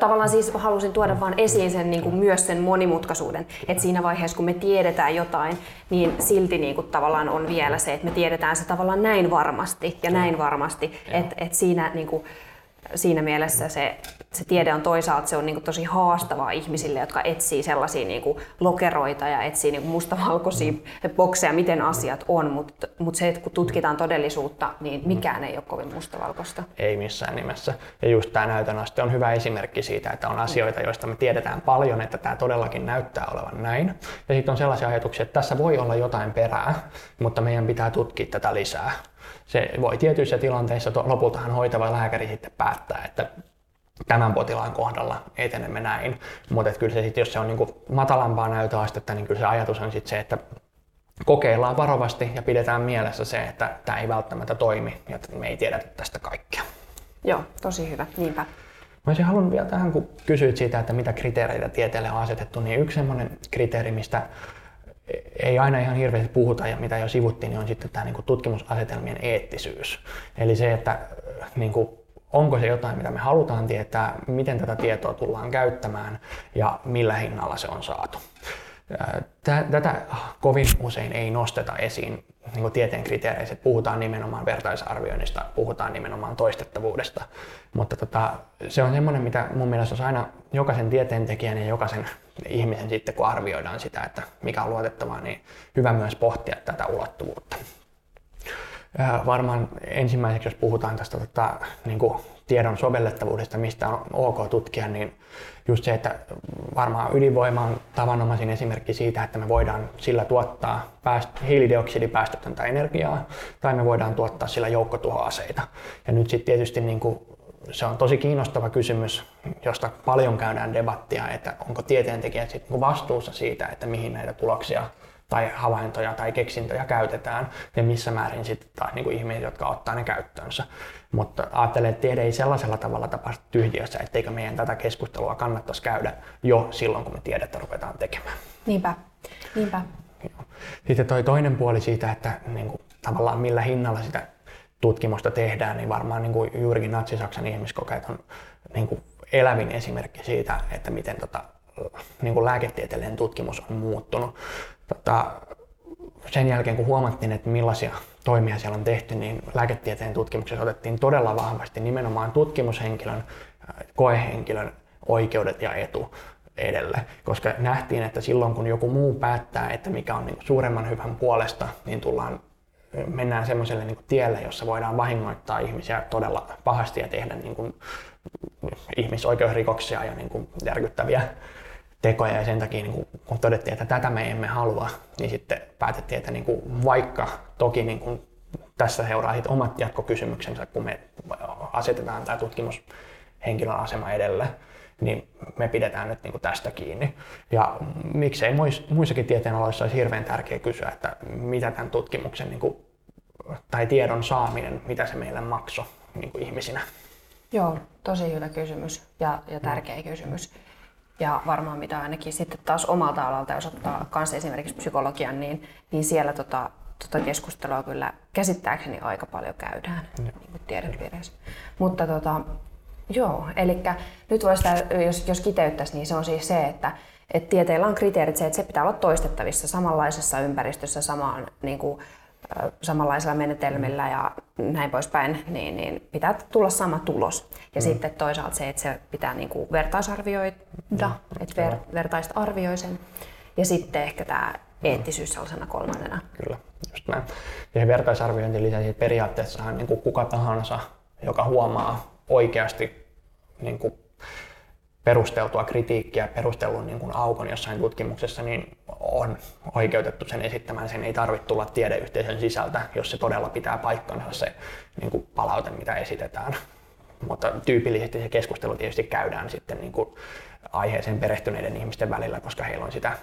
S1: tavallaan siis halusin tuoda vaan esiin sen, niin kuin myös sen monimutkaisuuden. Että siinä vaiheessa, kun me tiedetään jotain, niin silti niin kuin tavallaan on vielä se, että me tiedetään se tavallaan näin varmasti ja näin varmasti. Että et siinä niin kuin, siinä mielessä se, se tiede on toisaalta se on niin kuin tosi haastavaa ihmisille, jotka etsii sellaisia niin kuin lokeroita ja etsii niin kuin mustavalkoisia bokseja, miten asiat on, mutta mut se, että kun tutkitaan todellisuutta, niin mikään ei ole kovin mustavalkoista.
S2: Ei missään nimessä. Ja just tämä näytön aste on hyvä esimerkki siitä, että on asioita, joista me tiedetään paljon, että tämä todellakin näyttää olevan näin. Ja sitten on sellaisia ajatuksia, että tässä voi olla jotain perää, mutta meidän pitää tutkia tätä lisää se voi tietyissä tilanteissa lopultahan hoitava lääkäri sitten päättää, että tämän potilaan kohdalla etenemme näin. Mutta kyllä se sitten, jos se on niinku matalampaa näytöastetta, niin kyllä se ajatus on sitten se, että kokeillaan varovasti ja pidetään mielessä se, että tämä ei välttämättä toimi ja me ei tiedetä tästä kaikkea.
S1: Joo, tosi hyvä. Niinpä.
S2: Mä olisin halunnut vielä tähän, kun kysyit siitä, että mitä kriteereitä tieteelle on asetettu, niin yksi sellainen kriteeri, mistä ei aina ihan hirveästi puhuta ja mitä jo sivuttiin, niin on sitten tämä niin kuin tutkimusasetelmien eettisyys. Eli se, että niin kuin, onko se jotain, mitä me halutaan tietää, miten tätä tietoa tullaan käyttämään ja millä hinnalla se on saatu. Tätä kovin usein ei nosteta esiin niin tieteen kriteereissä. Puhutaan nimenomaan vertaisarvioinnista, puhutaan nimenomaan toistettavuudesta, mutta tota, se on semmoinen, mitä mun mielestä aina jokaisen tieteentekijän ja jokaisen ihmisen sitten, kun arvioidaan sitä, että mikä on luotettavaa, niin hyvä myös pohtia tätä ulottuvuutta. Varmaan ensimmäiseksi, jos puhutaan tästä tota, niin kuin tiedon sovellettavuudesta, mistä on ok tutkia, niin just se, että varmaan ydinvoima on tavanomaisin esimerkki siitä, että me voidaan sillä tuottaa pääst- hiilidioksidipäästötöntä energiaa tai me voidaan tuottaa sillä joukkotuhoaseita. Ja nyt sitten tietysti niin kuin se on tosi kiinnostava kysymys, josta paljon käydään debattia, että onko tieteentekijät sitten niinku vastuussa siitä, että mihin näitä tuloksia tai havaintoja tai keksintöjä käytetään ja missä määrin sitten taas niin kuin ihmiset, jotka ottaa ne käyttöönsä. Mutta ajattelen, että tiede ei sellaisella tavalla tapahdu tyhjiössä, etteikö meidän tätä keskustelua kannattaisi käydä jo silloin, kun me tiedettä ruvetaan tekemään.
S1: Niinpä, niinpä.
S2: Sitten toi toinen puoli siitä, että niin kuin, tavallaan millä hinnalla sitä tutkimusta tehdään, niin varmaan niin kuin juurikin Natsi-Saksan ihmiskokeet on niin kuin elävin esimerkki siitä, että miten tota, niin kuin lääketieteellinen tutkimus on muuttunut. Tota, sen jälkeen, kun huomattiin, että millaisia toimia siellä on tehty, niin lääketieteen tutkimuksessa otettiin todella vahvasti nimenomaan tutkimushenkilön, koehenkilön oikeudet ja etu edelle, koska nähtiin, että silloin kun joku muu päättää, että mikä on niin suuremman hyvän puolesta, niin tullaan mennään semmoiselle niin tielle, jossa voidaan vahingoittaa ihmisiä todella pahasti ja tehdä niin kuin, ihmisoikeusrikoksia ja niin kuin, järkyttäviä tekoja ja sen takia niin kuin, kun todettiin, että tätä me emme halua, niin sitten päätettiin, että niin kuin, vaikka toki niin kuin, tässä seuraa omat jatkokysymyksensä, kun me asetetaan tämä tutkimushenkilön asema edelle, niin me pidetään nyt niin kuin tästä kiinni. Ja miksei muissakin tieteenaloissa olisi hirveän tärkeää kysyä, että mitä tämän tutkimuksen niin kuin, tai tiedon saaminen, mitä se meille maksoi niin kuin ihmisinä.
S1: Joo, tosi hyvä kysymys ja, ja tärkeä kysymys. Ja varmaan mitä ainakin sitten taas omalta alalta, jos ottaa kanssa esimerkiksi psykologian, niin, niin siellä tota, tota keskustelua kyllä käsittääkseni aika paljon käydään niin kuin tiedepiireissä. Mutta tota, joo, eli nyt voisi, jos, jos kiteyttäisi, niin se on siis se, että et tieteellä on kriteerit se, että se pitää olla toistettavissa samanlaisessa ympäristössä, samaan niin kuin, samanlaisilla menetelmillä ja näin poispäin, niin, niin pitää tulla sama tulos. Ja mm. sitten toisaalta se, että se pitää niin kuin vertaisarvioida, mm. että ver, vertaista arvioi sen. Ja sitten ehkä tämä eettisyys sellaisena kolmannena.
S2: Kyllä, just näin. Ja vertaisarviointi lisäsi periaatteessahan niin kuin kuka tahansa, joka huomaa oikeasti niin kuin perusteltua kritiikkiä, perustellun niin kuin aukon jossain tutkimuksessa, niin on oikeutettu sen esittämään. Sen ei tarvitse tulla tiedeyhteisön sisältä, jos se todella pitää paikkansa se niin kuin palaute, mitä esitetään. Mutta tyypillisesti se keskustelu tietysti käydään sitten niin kuin aiheeseen perehtyneiden ihmisten välillä, koska heillä on sitä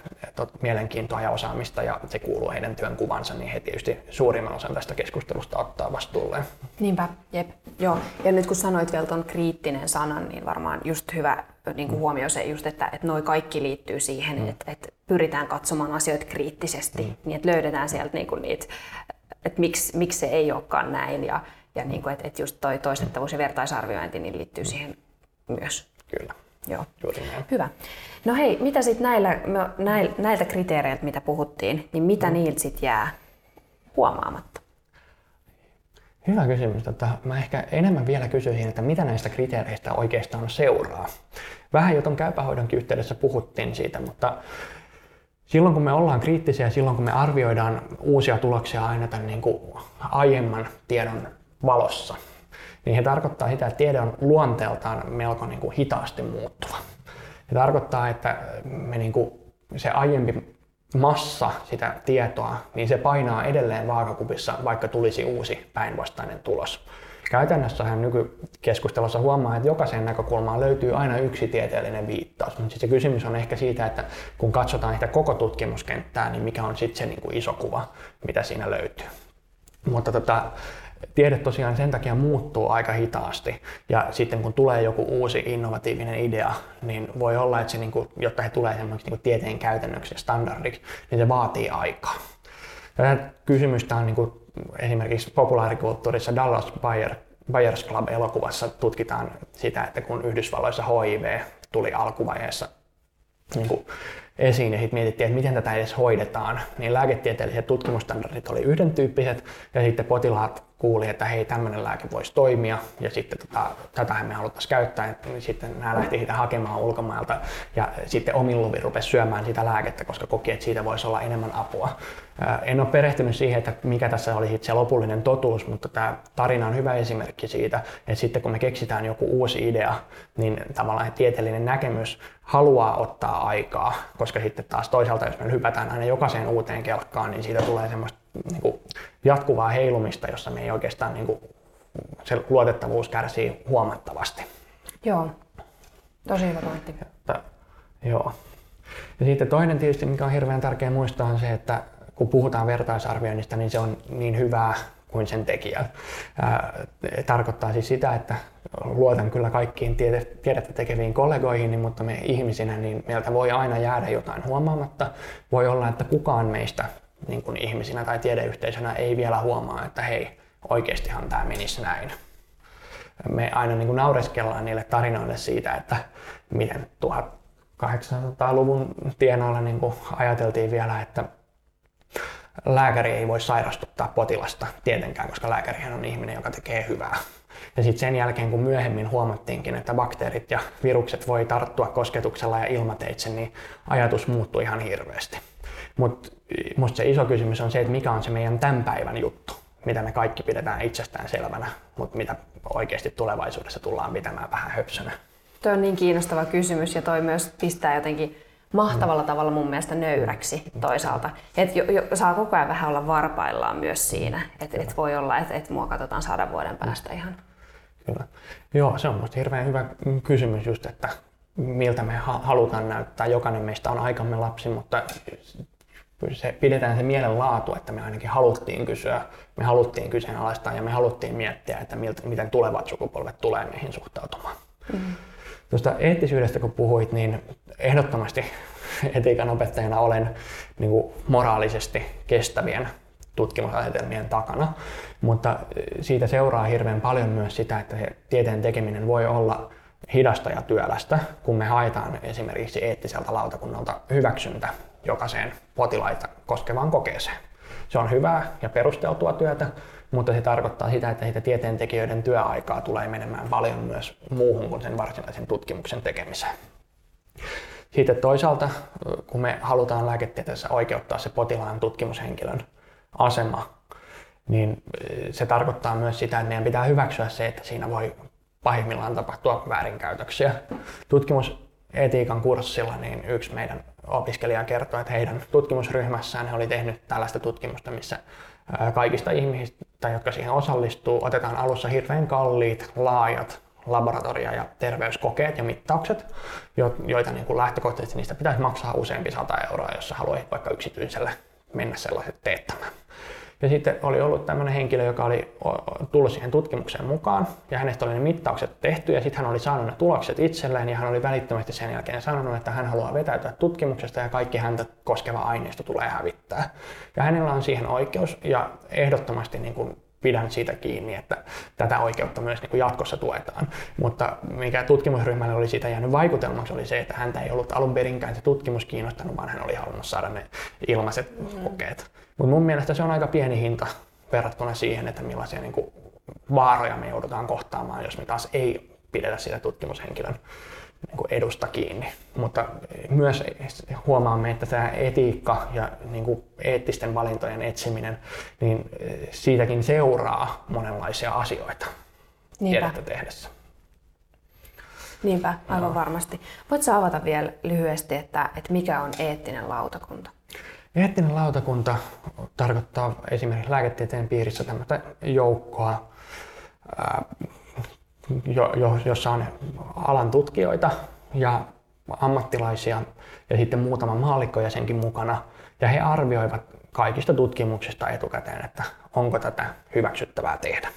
S2: mielenkiintoa ja osaamista ja se kuuluu heidän työnkuvansa, niin he tietysti suurimman osan tästä keskustelusta ottaa vastuulleen.
S1: Niinpä, jep. Joo. Ja nyt kun sanoit vielä tuon kriittinen sanan, niin varmaan just hyvä niin kuin huomio se just, että, että noi kaikki liittyy siihen, mm. että, että pyritään katsomaan asioita kriittisesti, mm. niin että löydetään sieltä niin kuin niitä, että miksi, miksi se ei olekaan näin ja, ja niin kuin, että, että just toi toistettavuus ja vertaisarviointi niin liittyy siihen myös.
S2: Kyllä.
S1: Joo. Hyvä. No hei, mitä sitten näillä, näiltä kriteereiltä, mitä puhuttiin, niin mitä mm. niiltä sitten jää huomaamatta?
S2: Hyvä kysymys. Tota, mä ehkä enemmän vielä kysyisin, että mitä näistä kriteereistä oikeastaan seuraa. Vähän jo tuon käypähoidonkin yhteydessä puhuttiin siitä, mutta silloin kun me ollaan kriittisiä, silloin kun me arvioidaan uusia tuloksia aina tämän niin kuin aiemman tiedon valossa, niin he tarkoittaa sitä, että tiede on luonteeltaan melko niin kuin hitaasti muuttuva. Se tarkoittaa, että me niin kuin se aiempi massa sitä tietoa, niin se painaa edelleen vaakakupissa, vaikka tulisi uusi päinvastainen tulos. Käytännössähän nykykeskustelussa huomaa, että jokaiseen näkökulmaan löytyy aina yksi tieteellinen viittaus, mutta se kysymys on ehkä siitä, että kun katsotaan sitä koko tutkimuskenttää, niin mikä on sitten se niin kuin iso kuva, mitä siinä löytyy. Mutta tota, tiede tosiaan sen takia muuttuu aika hitaasti. Ja sitten kun tulee joku uusi innovatiivinen idea, niin voi olla, että se, niin kuin, jotta he tulee semmoiksi niin tieteen käytännöksi ja standardiksi, niin se vaatii aikaa. Tätä kysymystä on niin kuin, esimerkiksi populaarikulttuurissa Dallas Buyer, Buyers Club-elokuvassa tutkitaan sitä, että kun Yhdysvalloissa HIV tuli alkuvaiheessa niin kuin esiin ja sitten mietittiin, että miten tätä edes hoidetaan, niin lääketieteelliset tutkimustandardit oli yhden tyyppiset ja sitten potilaat kuuli, että hei, tämmöinen lääke voisi toimia ja sitten tota, tätähän me haluttaisiin käyttää. Niin sitten nämä lähti sitä hakemaan ulkomailta ja sitten omin luvin rupesi syömään sitä lääkettä, koska koki, että siitä voisi olla enemmän apua. En ole perehtynyt siihen, että mikä tässä oli se lopullinen totuus, mutta tämä tarina on hyvä esimerkki siitä, että sitten kun me keksitään joku uusi idea, niin tavallaan tieteellinen näkemys haluaa ottaa aikaa, koska sitten taas toisaalta, jos me hypätään aina jokaiseen uuteen kelkkaan, niin siitä tulee semmoista niin kuin jatkuvaa heilumista, jossa me ei oikeastaan niin kuin, se luotettavuus kärsii huomattavasti.
S1: Joo, tosi hyvä pointti. Että,
S2: joo. Ja sitten toinen tietysti, mikä on hirveän tärkeä muistaa, on se, että kun puhutaan vertaisarvioinnista, niin se on niin hyvää kuin sen tekijä. Ää, tarkoittaa siis sitä, että luotan kyllä kaikkiin tiedettä tekeviin kollegoihin, mutta me ihmisinä, niin meiltä voi aina jäädä jotain huomaamatta. Voi olla, että kukaan meistä niin kuin ihmisinä tai tiedeyhteisönä ei vielä huomaa, että hei, oikeastihan tämä menisi näin. Me aina niin kuin naureskellaan niille tarinoille siitä, että miten 1800-luvun tienoilla niin kuin ajateltiin vielä, että lääkäri ei voi sairastuttaa potilasta tietenkään, koska lääkärihän on ihminen, joka tekee hyvää. Ja sitten sen jälkeen, kun myöhemmin huomattiinkin, että bakteerit ja virukset voi tarttua kosketuksella ja ilmateitse, niin ajatus muuttui ihan hirveästi. Mutta musta se iso kysymys on se, että mikä on se meidän tämän päivän juttu, mitä me kaikki pidetään itsestään selvänä, mutta mitä oikeasti tulevaisuudessa tullaan pitämään vähän höpsönä.
S1: Tuo on niin kiinnostava kysymys ja toi myös pistää jotenkin mahtavalla tavalla mun mielestä nöyräksi toisaalta. Että jo, jo, saa koko ajan vähän olla varpaillaan myös siinä, että et voi olla, että et mua katsotaan sadan vuoden päästä ihan.
S2: Kyllä. Joo, se on minusta hirveän hyvä kysymys just, että miltä me halutaan näyttää. Jokainen meistä on aikamme lapsi, mutta se, pidetään se mielen laatu, että me ainakin haluttiin kysyä, me haluttiin kyseenalaistaa ja me haluttiin miettiä, että miltä, miten tulevat sukupolvet tulee meihin suhtautumaan. Mm-hmm. Tuosta eettisyydestä kun puhuit, niin ehdottomasti etiikan opettajana olen niin kuin moraalisesti kestävien tutkimusasetelmien takana, mutta siitä seuraa hirveän paljon myös sitä, että se tieteen tekeminen voi olla hidasta ja työlästä, kun me haetaan esimerkiksi eettiseltä lautakunnalta hyväksyntä jokaiseen potilaita koskevaan kokeeseen. Se on hyvää ja perusteltua työtä, mutta se tarkoittaa sitä, että siitä tieteentekijöiden työaikaa tulee menemään paljon myös muuhun kuin sen varsinaisen tutkimuksen tekemiseen. Sitten toisaalta, kun me halutaan lääketieteessä oikeuttaa se potilaan tutkimushenkilön asema, niin se tarkoittaa myös sitä, että meidän pitää hyväksyä se, että siinä voi pahimmillaan tapahtua väärinkäytöksiä. Tutkimusetiikan kurssilla niin yksi meidän opiskelija kertoi, että heidän tutkimusryhmässään he oli tehnyt tällaista tutkimusta, missä kaikista ihmisistä, jotka siihen osallistuu, otetaan alussa hirveän kalliit, laajat laboratoria- ja terveyskokeet ja mittaukset, joita niin kuin lähtökohtaisesti niistä pitäisi maksaa useampi sata euroa, jos sä haluat vaikka yksityiselle mennä sellaiset teettämään. Ja sitten oli ollut tämmöinen henkilö, joka oli tullut siihen tutkimukseen mukaan ja hänestä oli ne mittaukset tehty ja sitten hän oli saanut ne tulokset itselleen ja hän oli välittömästi sen jälkeen sanonut, että hän haluaa vetäytyä tutkimuksesta ja kaikki häntä koskeva aineisto tulee hävittää. Ja hänellä on siihen oikeus ja ehdottomasti niin kuin pidän siitä kiinni, että tätä oikeutta myös niin kuin jatkossa tuetaan. Mutta mikä tutkimusryhmälle oli siitä jäänyt vaikutelmaksi oli se, että häntä ei ollut alun perinkään se tutkimus kiinnostanut, vaan hän oli halunnut saada ne ilmaiset mm. kokeet. Mutta mun mielestä se on aika pieni hinta verrattuna siihen, että millaisia niin kuin vaaroja me joudutaan kohtaamaan, jos me taas ei pidetä sitä tutkimushenkilön niin edusta kiinni. Mutta myös huomaamme, että tämä etiikka ja niin kuin eettisten valintojen etsiminen, niin siitäkin seuraa monenlaisia asioita Niinpä. tiedettä tehdessä.
S1: Niinpä, aivan no. varmasti. Voitko avata vielä lyhyesti, että, että mikä on eettinen lautakunta?
S2: Eettinen lautakunta tarkoittaa esimerkiksi lääketieteen piirissä tämmöistä joukkoa, jo, jo, jossa on alan tutkijoita ja ammattilaisia ja sitten muutama maallikkojäsenkin mukana. Ja he arvioivat kaikista tutkimuksista etukäteen, että onko tätä hyväksyttävää tehdä.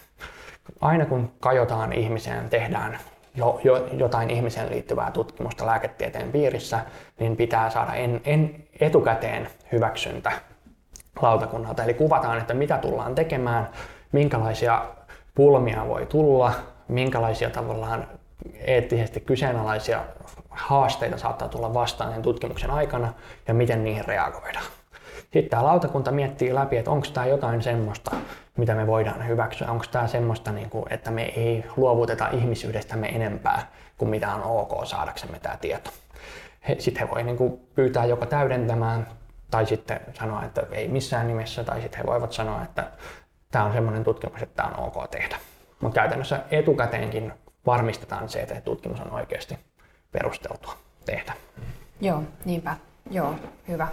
S2: Aina kun kajotaan ihmiseen, tehdään jo, jo, jotain ihmiseen liittyvää tutkimusta lääketieteen piirissä, niin pitää saada en, en, etukäteen hyväksyntä lautakunnalta. Eli kuvataan, että mitä tullaan tekemään, minkälaisia pulmia voi tulla, minkälaisia tavallaan eettisesti kyseenalaisia haasteita saattaa tulla vastaan sen tutkimuksen aikana ja miten niihin reagoidaan. Sitten tämä lautakunta miettii läpi, että onko tämä jotain semmoista, mitä me voidaan hyväksyä, onko tämä semmoista, niin kuin, että me ei luovuteta ihmisyydestämme enempää kuin mitä on ok saadaksemme tämä tieto. Sitten he voi niin kuin, pyytää joko täydentämään tai sitten sanoa, että ei missään nimessä, tai sitten he voivat sanoa, että tämä on semmoinen tutkimus, että tämä on ok tehdä. Mutta käytännössä etukäteenkin varmistetaan se, että tutkimus on oikeasti perusteltua tehdä.
S1: Joo, niinpä. Joo, hyvä.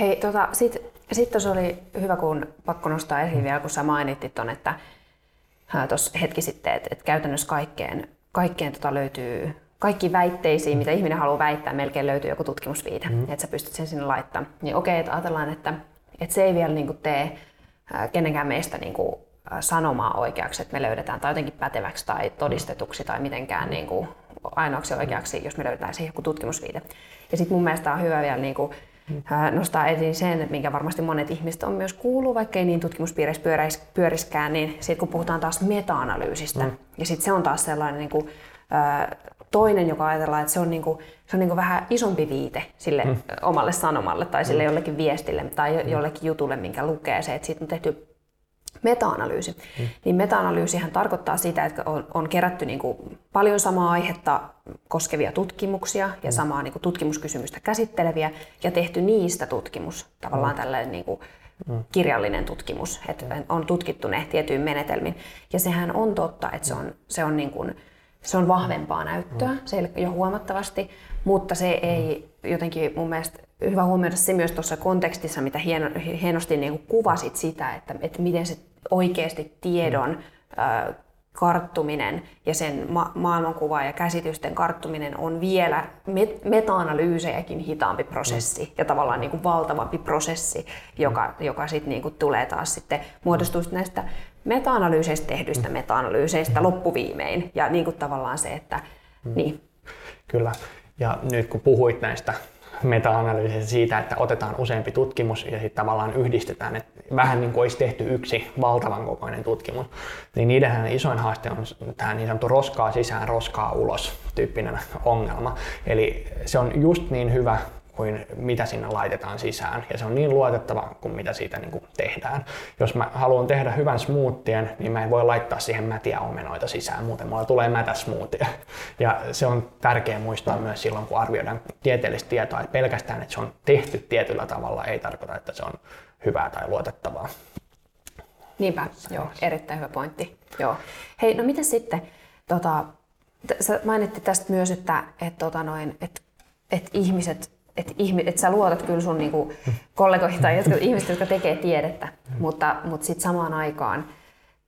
S1: Hei, tota, sitten sit tuossa oli hyvä, kun pakko nostaa esiin vielä, kun sä mainittit ton, että tuossa hetki sitten, että, että käytännössä kaikkeen, kaikkeen tota löytyy, kaikki väitteisiin, mitä ihminen haluaa väittää, melkein löytyy joku tutkimusviite, mm. että sä pystyt sen sinne laittamaan. Niin okei, että ajatellaan, että, että se ei vielä niin tee kenenkään meistä niin kuin sanomaa oikeaksi, että me löydetään tai jotenkin päteväksi tai todistetuksi tai mitenkään niin kuin ainoaksi oikeaksi, jos me löydetään siihen joku tutkimusviite. Ja sitten mun mielestä on hyvä vielä niin kuin, nostaa esiin sen, että minkä varmasti monet ihmiset on myös kuullut, vaikka ei niin tutkimuspiireissä pyöriskään, niin sitten kun puhutaan taas meta-analyysistä, mm. ja sitten se on taas sellainen niin kuin, toinen, joka ajatellaan, että se on, niin kuin, se on niin kuin vähän isompi viite sille mm. omalle sanomalle tai sille mm. jollekin viestille tai jollekin jutulle, minkä lukee se, että siitä on tehty meta-analyysi. Mm. Niin meta-analyysihän tarkoittaa sitä, että on, on kerätty niin kuin paljon samaa aihetta koskevia tutkimuksia ja mm. samaa niin kuin tutkimuskysymystä käsitteleviä ja tehty niistä tutkimus, tavallaan mm. tällainen niin kuin mm. kirjallinen tutkimus, että mm. on tutkittu ne tietyin menetelmin. Ja sehän on totta, että se on, se on, niin kuin, se on vahvempaa näyttöä, mm. se jo huomattavasti, mutta se ei jotenkin mun mielestä hyvä huomioida se myös tuossa kontekstissa, mitä hieno, hienosti niin kuin kuvasit sitä, että, että miten se oikeasti tiedon mm. karttuminen ja sen ma- maailmankuva ja käsitysten karttuminen on vielä met- meta-analyysejäkin hitaampi prosessi mm. ja tavallaan niin kuin valtavampi prosessi, joka, mm. joka sit niin kuin tulee taas sitten muodostuu näistä meta-analyyseistä tehdyistä mm. meta-analyyseistä mm. loppuviimein ja niin kuin tavallaan se, että mm. niin.
S2: Kyllä. Ja nyt kun puhuit näistä meta-analyysistä siitä, että otetaan useampi tutkimus ja sitten tavallaan yhdistetään, että vähän niin kuin olisi tehty yksi valtavan kokoinen tutkimus, niin niidenhän isoin haaste on tämä niin sanottu roskaa sisään, roskaa ulos tyyppinen ongelma. Eli se on just niin hyvä kuin mitä sinne laitetaan sisään. Ja se on niin luotettava kuin mitä siitä niin kuin tehdään. Jos mä haluan tehdä hyvän smoothien, niin mä en voi laittaa siihen mätiä omenoita sisään, muuten mulla tulee mätä smoothie. Ja se on tärkeää muistaa myös silloin, kun arvioidaan tieteellistä tietoa, että pelkästään, että se on tehty tietyllä tavalla, ei tarkoita, että se on hyvää tai luotettavaa.
S1: Niinpä, joo, erittäin hyvä pointti. Joo. Hei, no miten sitten, tota, sä mainittit tästä myös, että, että, tota noin, että, että ihmiset, että, ihmi, että sä luotat kyllä sun niinku kollegoihin tai jotka, ihmiset, jotka tekee tiedettä, mutta, mutta sitten samaan aikaan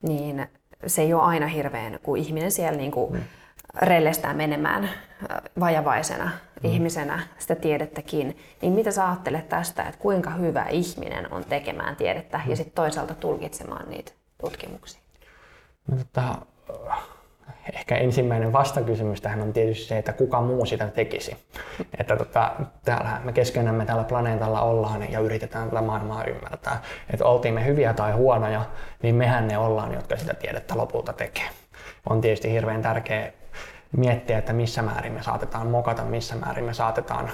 S1: niin se ei ole aina hirveän, kun ihminen siellä niinku mm. rellestää menemään vajavaisena mm. ihmisenä sitä tiedettäkin, niin mitä sä ajattelet tästä, että kuinka hyvä ihminen on tekemään tiedettä mm. ja sitten toisaalta tulkitsemaan niitä tutkimuksia?
S2: No, tota, ehkä ensimmäinen vastakysymys tähän on tietysti se, että kuka muu sitä tekisi. Että tota, täällä me keskenämme tällä planeetalla ollaan ja yritetään tätä maailmaa ymmärtää. Että oltiin me hyviä tai huonoja, niin mehän ne ollaan, jotka sitä tiedettä lopulta tekee. On tietysti hirveän tärkeää miettiä, että missä määrin me saatetaan mokata, missä määrin me saatetaan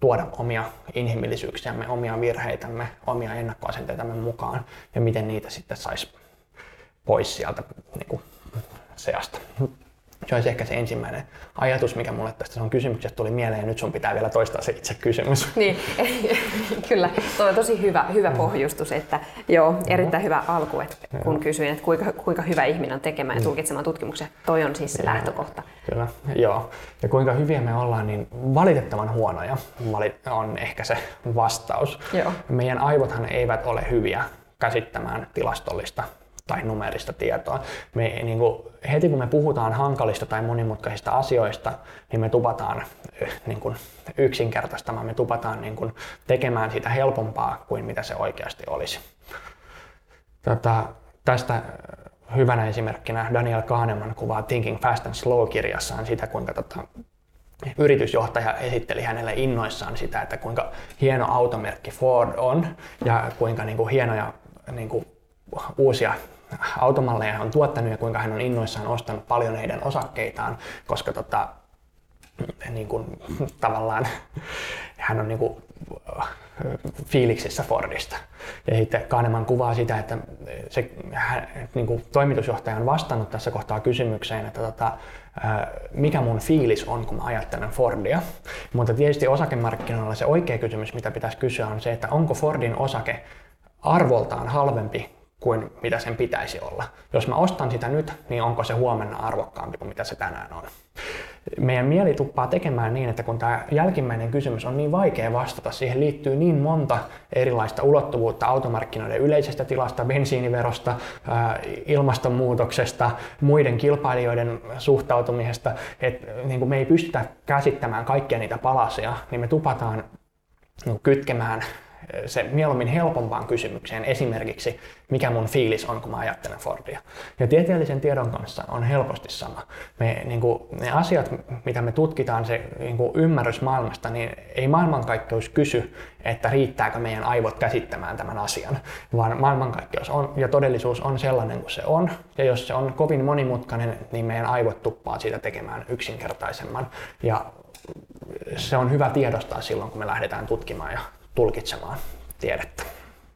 S2: tuoda omia inhimillisyyksiämme, omia virheitämme, omia ennakkoasenteitamme mukaan ja miten niitä sitten saisi pois sieltä niin kuin seasta. Se olisi ehkä se ensimmäinen ajatus, mikä mulle tästä on kysymyksestä tuli mieleen, ja nyt sun pitää vielä toistaa se itse kysymys.
S1: Niin, kyllä. Tuo on tosi hyvä, hyvä pohjustus, että joo, erittäin hyvä alku, että kun kysyin, että kuinka, kuinka hyvä ihminen on tekemään ja mm. tulkitsemaan tutkimuksia. Toi on siis se lähtökohta.
S2: Kyllä, joo. Ja kuinka hyviä me ollaan, niin valitettavan huonoja on ehkä se vastaus. Joo. Meidän aivothan eivät ole hyviä käsittämään tilastollista tai numerista tietoa. Me, niin kuin, heti kun me puhutaan hankalista tai monimutkaisista asioista, niin me tupataan eh, niin kuin, yksinkertaistamaan, me tupataan niin kuin, tekemään sitä helpompaa kuin mitä se oikeasti olisi. Tota, tästä hyvänä esimerkkinä Daniel Kahneman kuvaa Thinking Fast and Slow-kirjassaan sitä, kuinka tota, yritysjohtaja esitteli hänelle innoissaan sitä, että kuinka hieno automerkki Ford on ja kuinka niin kuin, hienoja niin kuin, uusia automalleja hän on tuottanut ja kuinka hän on innoissaan ostanut paljon heidän osakkeitaan, koska tota, niin kuin, tavallaan hän on niin kuin, fiiliksissä Fordista. Ja sitten Kahneman kuvaa sitä, että se hän, niin kuin toimitusjohtaja on vastannut tässä kohtaa kysymykseen, että tota, mikä mun fiilis on, kun mä ajattelen Fordia. Mutta tietysti osakemarkkinoilla se oikea kysymys, mitä pitäisi kysyä, on se, että onko Fordin osake arvoltaan halvempi kuin mitä sen pitäisi olla. Jos mä ostan sitä nyt, niin onko se huomenna arvokkaampi kuin mitä se tänään on. Meidän mieli tuppaa tekemään niin, että kun tämä jälkimmäinen kysymys on niin vaikea vastata, siihen liittyy niin monta erilaista ulottuvuutta automarkkinoiden yleisestä tilasta, bensiiniverosta, ilmastonmuutoksesta, muiden kilpailijoiden suhtautumisesta, että niin kuin me ei pystytä käsittämään kaikkia niitä palasia, niin me tupataan niin kytkemään se mieluummin helpompaan kysymykseen, esimerkiksi mikä mun fiilis on, kun mä ajattelen Fordia. Ja tieteellisen tiedon kanssa on helposti sama. Me, niin kuin, ne asiat, mitä me tutkitaan, se niin kuin ymmärrys maailmasta, niin ei maailmankaikkeus kysy, että riittääkö meidän aivot käsittämään tämän asian, vaan maailmankaikkeus on, ja todellisuus on sellainen kuin se on. Ja jos se on kovin monimutkainen, niin meidän aivot tuppaa siitä tekemään yksinkertaisemman. Ja se on hyvä tiedostaa silloin, kun me lähdetään tutkimaan ja tulkitsemaan tiedettä.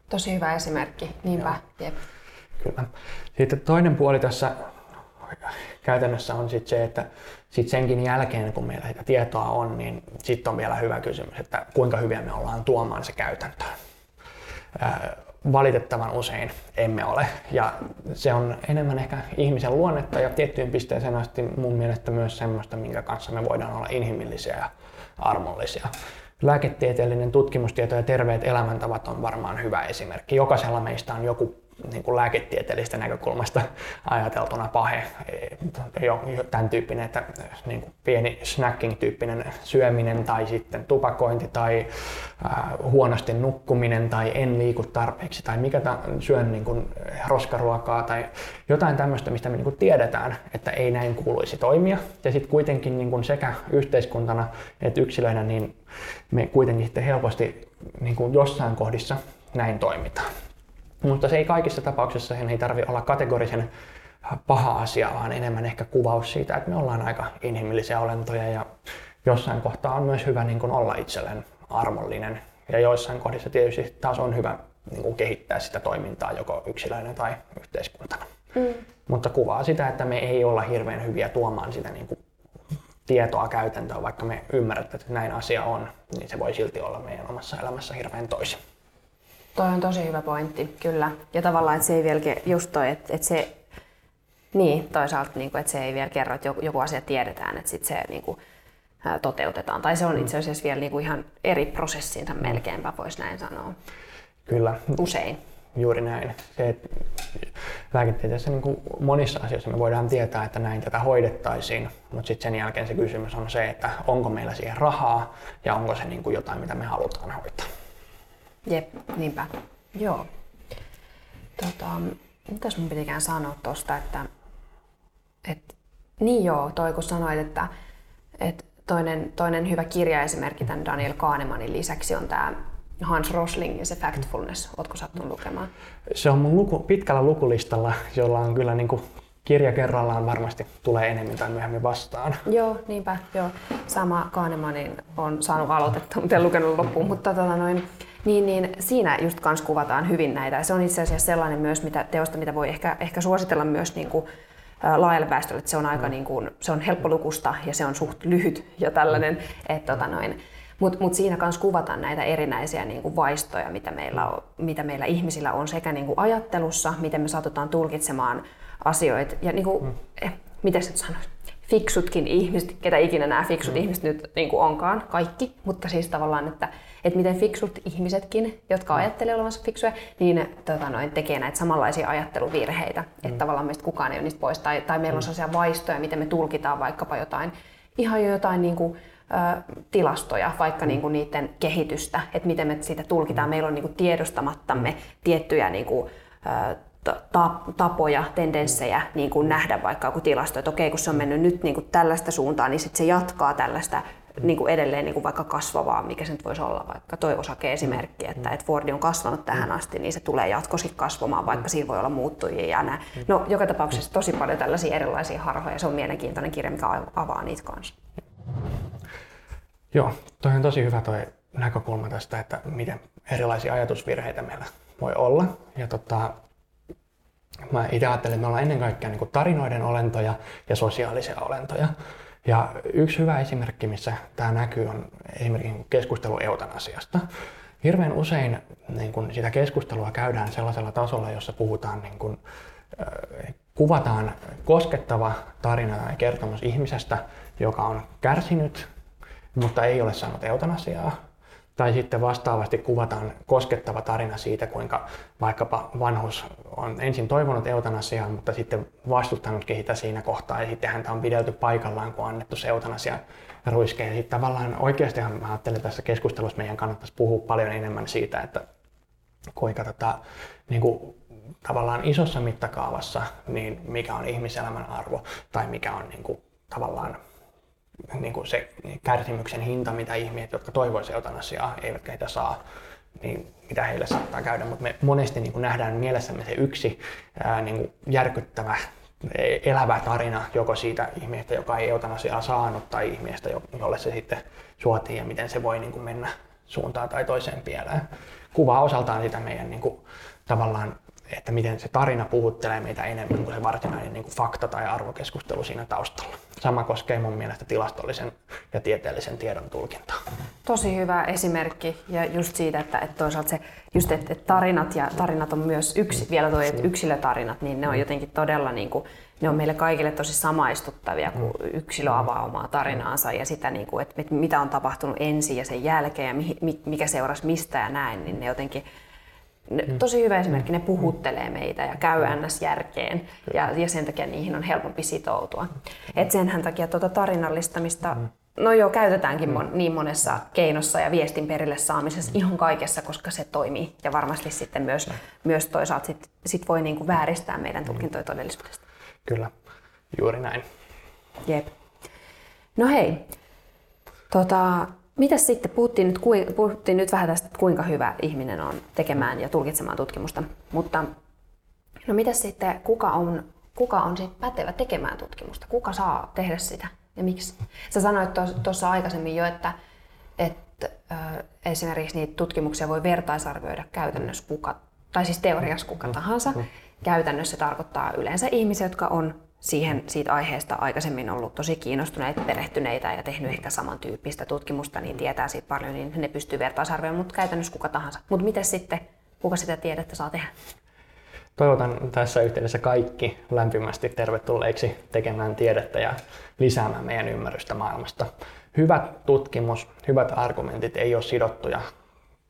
S1: Tosi hyvä esimerkki, niinpä. Jep.
S2: Kyllä. Sitten toinen puoli tässä käytännössä on sitten se, että sit senkin jälkeen, kun meillä sitä tietoa on, niin sitten on vielä hyvä kysymys, että kuinka hyviä me ollaan tuomaan se käytäntöön. Valitettavan usein emme ole, ja se on enemmän ehkä ihmisen luonnetta ja tiettyyn pisteeseen asti mun mielestä myös semmoista, minkä kanssa me voidaan olla inhimillisiä ja armollisia. Lääketieteellinen tutkimustieto ja terveet elämäntavat on varmaan hyvä esimerkki. Jokaisella meistä on joku niin kuin lääketieteellisestä näkökulmasta ajateltuna pahe, jo, tämän tyyppinen, että niin kuin pieni snacking-tyyppinen syöminen tai sitten tupakointi tai äh, huonosti nukkuminen tai en liiku tarpeeksi tai mikä ta, syön niin kuin roskaruokaa tai jotain tämmöistä, mistä me niin kuin tiedetään, että ei näin kuuluisi toimia. Ja sitten kuitenkin niin kuin sekä yhteiskuntana että yksilöinä, niin me kuitenkin sitten helposti niin kuin jossain kohdissa näin toimitaan. Mutta se ei kaikissa tapauksissa sen ei tarvi olla kategorisen paha asia, vaan enemmän ehkä kuvaus siitä, että me ollaan aika inhimillisiä olentoja ja jossain kohtaa on myös hyvä niin kuin olla itselleen armollinen. Ja joissain kohdissa tietysti taas on hyvä niin kuin kehittää sitä toimintaa joko yksilöinä tai yhteiskuntana. Mm. Mutta kuvaa sitä, että me ei olla hirveän hyviä tuomaan sitä niin kuin tietoa käytäntöön, vaikka me ymmärrämme, että näin asia on, niin se voi silti olla meidän omassa elämässä hirveän toisin.
S1: Toi on tosi hyvä pointti, kyllä. Ja tavallaan, että se ei vieläkin just toi, että, että se Niin, toisaalta, niin kuin, että se ei vielä kerro, että joku asia tiedetään, että sitten se niin kuin, toteutetaan. Tai se on itse asiassa vielä niin kuin ihan eri prosessinsa melkeinpä, voisi näin sanoa.
S2: Kyllä.
S1: Usein.
S2: Juuri näin. Se, että lääketieteessä niin kuin monissa asioissa me voidaan tietää, että näin tätä hoidettaisiin, mutta sitten sen jälkeen se kysymys on se, että onko meillä siihen rahaa ja onko se niin kuin jotain, mitä me halutaan hoitaa.
S1: Jep, niinpä. Joo. Tota, mitäs mun pitikään sanoa tuosta, että, että niin joo, toi kun sanoit, että, että toinen, toinen hyvä kirjaesimerkki tämän Daniel Kahnemanin lisäksi on tämä Hans Rosling ja se Factfulness. Oletko sattunut lukemaan?
S2: Se on mun luku, pitkällä lukulistalla, jolla on kyllä niin kuin kirja kerrallaan varmasti tulee enemmän tai myöhemmin vastaan.
S1: Joo, niinpä. Joo. Sama Kahnemanin on saanut aloitetta, mutta en lukenut loppuun. Mutta tota noin, niin, niin siinä just kans kuvataan hyvin näitä. Se on itse asiassa sellainen myös mitä, teosta, mitä voi ehkä, ehkä suositella myös niin kuin, laajalle väestölle, että se on aika mm. niin kuin, se on helppolukusta ja se on suht lyhyt ja tällainen, mm. että tota noin, mutta mut siinä kanssa kuvataan näitä erinäisiä niin kuin vaistoja, mitä meillä, on, mitä meillä ihmisillä on sekä niin kuin ajattelussa, miten me satutaan tulkitsemaan asioita ja niin kuin, mm. eh, miten se sanoisi, fiksutkin ihmiset, ketä ikinä nämä fiksut mm. ihmiset nyt niin kuin onkaan, kaikki, mutta siis tavallaan, että, että miten fiksut ihmisetkin, jotka mm. ajattelee olevansa fiksuja, niin tota noin, tekee näitä samanlaisia ajatteluvirheitä, mm. että tavallaan meistä kukaan ei ole niistä pois, tai, tai meillä on mm. sellaisia vaistoja, miten me tulkitaan vaikkapa jotain, ihan jo jotain niin kuin, tilastoja, vaikka mm. niin kuin niiden kehitystä, että miten me sitä tulkitaan. Mm. Meillä on niin kuin tiedostamattamme tiettyjä niin kuin, tapoja, tendenssejä niin kuin nähdä vaikka joku tilasto, että okei, kun se on mennyt nyt niin kuin tällaista suuntaan, niin sitten se jatkaa tällaista niin kuin edelleen niin kuin vaikka kasvavaa, mikä se nyt voisi olla, vaikka toi osake-esimerkki, että, että Fordi on kasvanut tähän asti, niin se tulee jatkoskin kasvamaan, vaikka siinä voi olla muuttujia ja näin. No, joka tapauksessa tosi paljon tällaisia erilaisia harhoja, se on mielenkiintoinen kirja, mikä avaa niitä kanssa.
S2: Joo, toi on tosi hyvä toi näkökulma tästä, että miten erilaisia ajatusvirheitä meillä voi olla. Ja tota, mä itse ajattelen, että me ollaan ennen kaikkea niin tarinoiden olentoja ja sosiaalisia olentoja. Ja yksi hyvä esimerkki, missä tämä näkyy, on esimerkiksi keskustelu eutanasiasta. Hirveän usein niin kun sitä keskustelua käydään sellaisella tasolla, jossa puhutaan, niin kun, äh, kuvataan koskettava tarina tai kertomus ihmisestä, joka on kärsinyt, mutta ei ole saanut eutanasiaa. Tai sitten vastaavasti kuvataan koskettava tarina siitä, kuinka vaikkapa vanhus on ensin toivonut eutanasiaa, mutta sitten vastustanutkin sitä siinä kohtaa ja sitten häntä on pidelty paikallaan, kun on annettu se eutanasia ruiskeen. Sitten tavallaan oikeastihan mä ajattelen tässä keskustelussa meidän kannattaisi puhua paljon enemmän siitä, että kuinka tota, niin kuin, tavallaan isossa mittakaavassa, niin mikä on ihmiselämän arvo tai mikä on niin kuin, tavallaan niin kuin se kärsimyksen hinta, mitä ihmiset, jotka toivoisivat eutanasiaa, eivätkä heitä saa, niin mitä heille saattaa käydä. Mutta me monesti niin kuin nähdään mielessämme se yksi ää, niin kuin järkyttävä elävä tarina joko siitä ihmisestä, joka ei eutanasiaa saanut, tai ihmisestä, jolle se sitten suotiin ja miten se voi niin kuin mennä suuntaan tai toiseen pieleen. Kuvaa osaltaan sitä meidän niin kuin, tavallaan että miten se tarina puhuttelee meitä enemmän kuin se varsinainen niin kuin fakta tai arvokeskustelu siinä taustalla. Sama koskee mun mielestä tilastollisen ja tieteellisen tiedon tulkintaa.
S1: Tosi hyvä esimerkki ja just siitä, että, että toisaalta se, just että, että tarinat ja tarinat on myös yksi, vielä toi, että yksilötarinat, niin ne on jotenkin todella niin kuin, ne on meille kaikille tosi samaistuttavia, kun yksilö avaa omaa tarinaansa ja sitä, niin kuin, että mitä on tapahtunut ensin ja sen jälkeen ja mikä seurasi mistä ja näin, niin ne jotenkin. Tosi hyvä esimerkki, ne puhuttelee meitä ja käy mm. ns. järkeen ja, ja sen takia niihin on helpompi sitoutua. Mm. Et senhän takia tuota tarinallistamista No joo, käytetäänkin mon, niin monessa keinossa ja viestin perille saamisessa ihan kaikessa, koska se toimii. Ja varmasti sitten myös, myös toisaalta sit, sit voi niinku vääristää meidän tulkintoja todellisuudesta.
S2: Kyllä, juuri näin.
S1: Jep. No hei, tota, Mitäs sitten, puhuttiin nyt, puhuttiin nyt vähän tästä, että kuinka hyvä ihminen on tekemään ja tulkitsemaan tutkimusta, mutta no mitäs sitten, kuka on, kuka on sitten pätevä tekemään tutkimusta? Kuka saa tehdä sitä ja miksi? Sä sanoit tuossa aikaisemmin jo, että, että äh, esimerkiksi niitä tutkimuksia voi vertaisarvioida käytännössä kuka, tai siis teoriassa kuka tahansa. Käytännössä tarkoittaa yleensä ihmisiä, jotka on siihen siitä aiheesta aikaisemmin ollut tosi kiinnostuneita, perehtyneitä ja tehnyt ehkä samantyyppistä tutkimusta, niin tietää siitä paljon, niin ne pystyy vertaisarvioimaan, mutta käytännössä kuka tahansa. Mutta miten sitten, kuka sitä tiedettä saa tehdä?
S2: toivotan tässä yhteydessä kaikki lämpimästi tervetulleiksi tekemään tiedettä ja lisäämään meidän ymmärrystä maailmasta. Hyvät tutkimus, hyvät argumentit ei ole sidottuja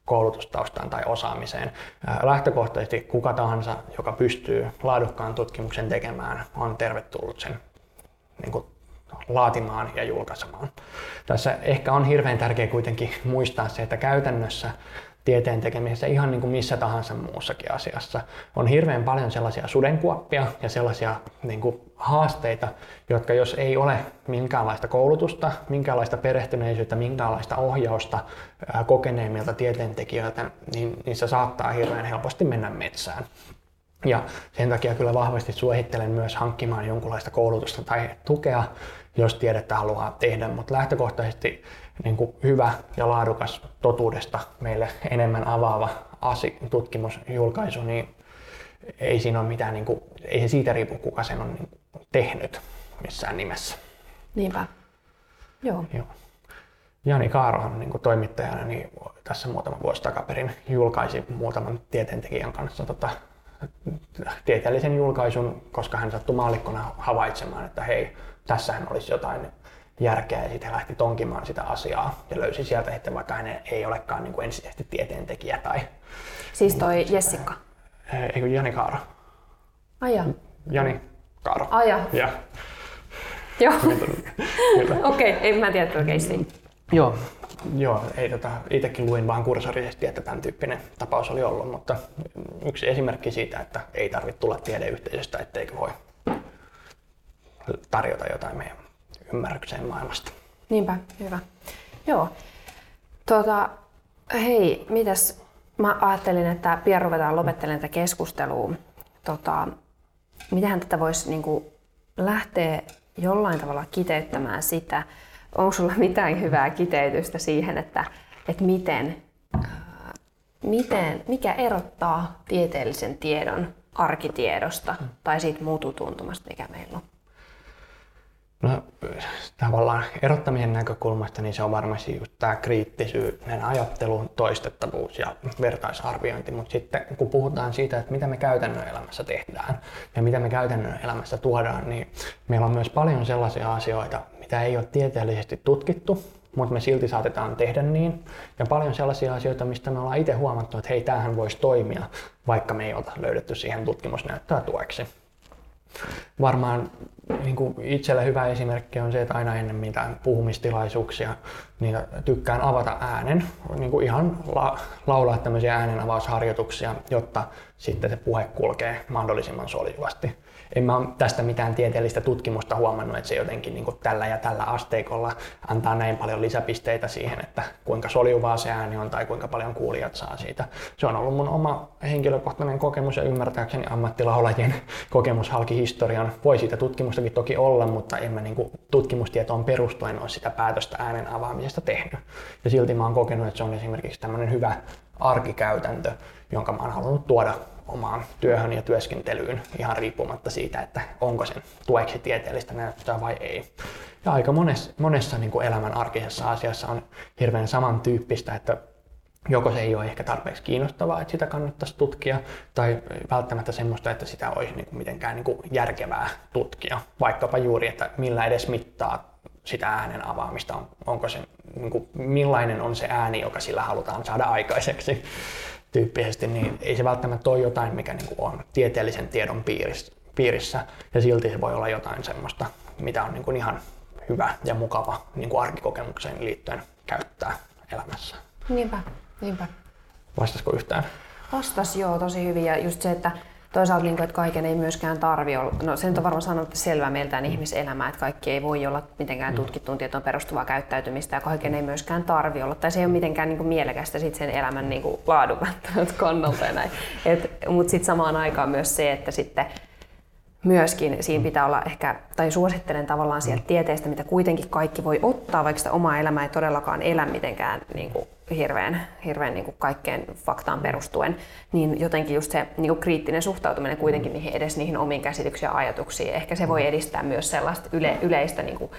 S2: koulutustaustaan tai osaamiseen. Lähtökohtaisesti kuka tahansa, joka pystyy laadukkaan tutkimuksen tekemään, on tervetullut sen niin kuin, laatimaan ja julkaisemaan. Tässä ehkä on hirveän tärkeää kuitenkin muistaa se, että käytännössä tieteen tekemisessä ihan niin kuin missä tahansa muussakin asiassa. On hirveän paljon sellaisia sudenkuoppia ja sellaisia niin kuin haasteita, jotka jos ei ole minkäänlaista koulutusta, minkäänlaista perehtyneisyyttä, minkäänlaista ohjausta kokeneemmilta tieteentekijöiltä, niin niissä saattaa hirveän helposti mennä metsään. Ja sen takia kyllä vahvasti suosittelen myös hankkimaan jonkunlaista koulutusta tai tukea, jos tiedettä haluaa tehdä, mutta lähtökohtaisesti niin kuin hyvä ja laadukas totuudesta meille enemmän avaava asi, tutkimusjulkaisu, niin ei siinä ole mitään, niin kuin, ei se siitä riipu, kuka sen on niin tehnyt missään nimessä.
S1: Niinpä. Joo.
S2: Joo. Jani Kaarohan niin kuin toimittajana niin tässä muutama vuosi takaperin julkaisi muutaman tieteentekijän kanssa tota, tieteellisen julkaisun, koska hän sattui maallikkona havaitsemaan, että hei, tässähän olisi jotain järkeä ja sitten lähti tonkimaan sitä asiaa ja löysi sieltä sitten, vaikka hän ei olekaan niin kuin ensisijaisesti tieteentekijä. Tai,
S1: siis toi Jessica?
S2: Eikö Jani Kaaro?
S1: Aja.
S2: Jani Kaaro.
S1: Aja.
S2: Ja.
S1: Joo. Okei, okay, en mä tiedä tuota
S2: Joo, Joo, ei tota, itsekin luin vaan kursorisesti, että tämän tyyppinen tapaus oli ollut, mutta yksi esimerkki siitä, että ei tarvitse tulla tiedeyhteisöstä, etteikö voi tarjota jotain meidän ymmärrykseen maailmasta.
S1: Niinpä, hyvä. Joo. Tota, hei, mitäs mä ajattelin, että pian ruvetaan lopettelemaan tätä keskustelua. Tota, mitähän tätä voisi niin lähteä jollain tavalla kiteyttämään sitä, onko sulla mitään hyvää kiteytystä siihen, että, että miten, miten, mikä erottaa tieteellisen tiedon arkitiedosta tai siitä mututuntumasta, mikä meillä on?
S2: Tavallaan erottamisen näkökulmasta niin se on varmasti just tämä kriittisyyden ajattelu, toistettavuus ja vertaisarviointi, mutta sitten kun puhutaan siitä, että mitä me käytännön elämässä tehdään ja mitä me käytännön elämässä tuodaan, niin meillä on myös paljon sellaisia asioita, mitä ei ole tieteellisesti tutkittu, mutta me silti saatetaan tehdä niin. Ja paljon sellaisia asioita, mistä me ollaan itse huomattu, että hei, tämähän voisi toimia, vaikka me ei ole löydetty siihen tutkimusnäyttöä tueksi. Varmaan niin kuin itselle hyvä esimerkki on se, että aina ennen mitään puhumistilaisuuksia niin tykkään avata äänen, niin kuin ihan la- laulaa tämmöisiä äänenavausharjoituksia, jotta sitten se puhe kulkee mahdollisimman soljuvasti en mä tästä mitään tieteellistä tutkimusta huomannut, että se jotenkin niin kuin tällä ja tällä asteikolla antaa näin paljon lisäpisteitä siihen, että kuinka soljuvaa se ääni on tai kuinka paljon kuulijat saa siitä. Se on ollut mun oma henkilökohtainen kokemus ja ymmärtääkseni ammattilaulajien kokemus halki historian. Voi siitä tutkimustakin toki olla, mutta en mä niin kuin tutkimustietoon perustuen ole sitä päätöstä äänen avaamisesta tehnyt. Ja silti mä oon kokenut, että se on esimerkiksi tämmöinen hyvä arkikäytäntö, jonka mä oon halunnut tuoda omaan työhön ja työskentelyyn ihan riippumatta siitä, että onko sen tueksi tieteellistä näyttöä vai ei. Ja aika monessa, monessa niin kuin elämän arkisessa asiassa on hirveän samantyyppistä, että joko se ei ole ehkä tarpeeksi kiinnostavaa, että sitä kannattaisi tutkia, tai välttämättä semmoista, että sitä olisi niin kuin mitenkään niin kuin järkevää tutkia. Vaikkapa juuri, että millä edes mittaa sitä äänen avaamista, onko se, niin kuin, millainen on se ääni, joka sillä halutaan saada aikaiseksi tyyppisesti, niin ei se välttämättä ole jotain, mikä niin kuin on tieteellisen tiedon piirissä, ja silti se voi olla jotain semmoista, mitä on niin kuin ihan hyvä ja mukava niin kuin arkikokemukseen liittyen käyttää elämässä.
S1: Niinpä, niinpä.
S2: Vastasko yhtään?
S1: Vastas joo, tosi hyvin. Ja just se, että toisaalta, niin kuin, että kaiken ei myöskään tarvi olla, no se nyt on varmaan sanonut selvää meiltään mm. ihmiselämää, että kaikki ei voi olla mitenkään mm. tutkittuun tietoon perustuvaa käyttäytymistä ja kaiken ei myöskään tarvi olla, tai se ei ole mitenkään niin kuin mielekästä sit sen elämän niin kuin laadun kannalta ja näin. Mutta sitten samaan aikaan myös se, että sitten myöskin siinä pitää olla ehkä, tai suosittelen tavallaan sieltä mm. tieteestä, mitä kuitenkin kaikki voi ottaa, vaikka sitä omaa elämää ei todellakaan elä mitenkään niin kuin hirveän, hirveän niin kuin kaikkeen faktaan perustuen, niin jotenkin just se niin kuin kriittinen suhtautuminen kuitenkin niihin, edes niihin omiin käsityksiin ja ajatuksiin, ehkä se voi edistää myös sellaista yle, yleistä niin kuin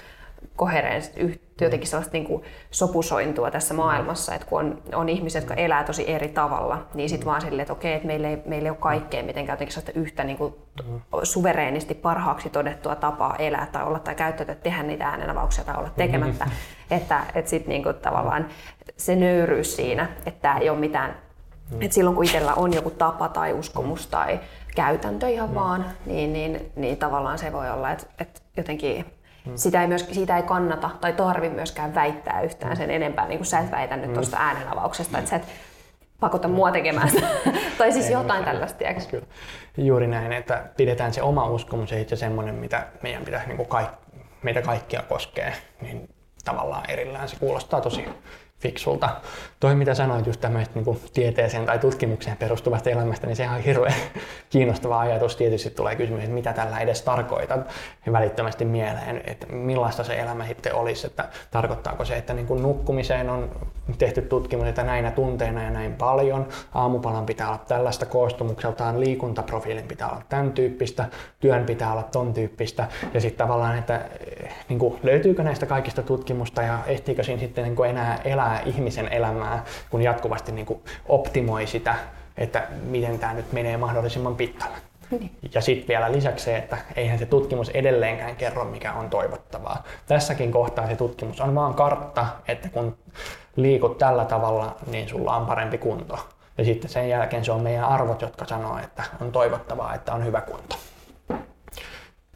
S1: jotenkin sellaista niin kuin sopusointua tässä maailmassa, että kun on, on ihmiset, jotka elää tosi eri tavalla, niin sitten vaan silleen, että okei, että meillä ei, meillä ei ole kaikkea mitenkään jotenkin sellaista yhtä niin kuin suvereenisti parhaaksi todettua tapaa elää tai olla tai käyttäytyä, tehdä niitä äänenavauksia tai olla tekemättä. Mm-hmm. Että, että sitten niin kuin tavallaan se nöyryys siinä, että tämä ei ole mitään, mm. että silloin kun itsellä on joku tapa tai uskomus tai käytäntö ihan mm. vaan, niin, niin, niin tavallaan se voi olla, että, että jotenkin Mm. Sitä ei myös, siitä ei kannata tai tarvi myöskään väittää yhtään sen enempää, niin kuin sä et väitä nyt mm. tuosta äänenavauksesta, että sä et pakota mua tekemään sitä. tai siis ei, jotain tällaista? Kyllä.
S2: Juuri näin, että pidetään se oma uskomus ja itse semmoinen, mitä meidän pitäisi niin kuin kaik, meitä kaikkia koskee, niin tavallaan erillään. Se kuulostaa tosi fiksulta. Toi mitä sanoit just tämmöistä niin tieteeseen tai tutkimukseen perustuvasta elämästä, niin se on hirveän kiinnostava ajatus. Tietysti tulee kysymys, että mitä tällä edes tarkoitat. Välittömästi mieleen, että millaista se elämä sitten olisi, että tarkoittaako se, että niin kuin nukkumiseen on tehty tutkimus, että näinä tunteina ja näin paljon, aamupalan pitää olla tällaista koostumukseltaan, liikuntaprofiilin pitää olla tämän tyyppistä, työn pitää olla ton tyyppistä. Ja sitten tavallaan, että niin kuin, löytyykö näistä kaikista tutkimusta ja ehtiikö siinä sitten niin kuin enää elää ihmisen elämää, kun jatkuvasti niin kuin, optimoi sitä, että miten tämä nyt menee mahdollisimman pitkälle. Niin. Ja sitten vielä lisäksi se, että eihän se tutkimus edelleenkään kerro, mikä on toivottavaa. Tässäkin kohtaa se tutkimus on vaan kartta, että kun liikut tällä tavalla, niin sulla on parempi kunto. Ja sitten sen jälkeen se on meidän arvot, jotka sanoo, että on toivottavaa, että on hyvä kunto.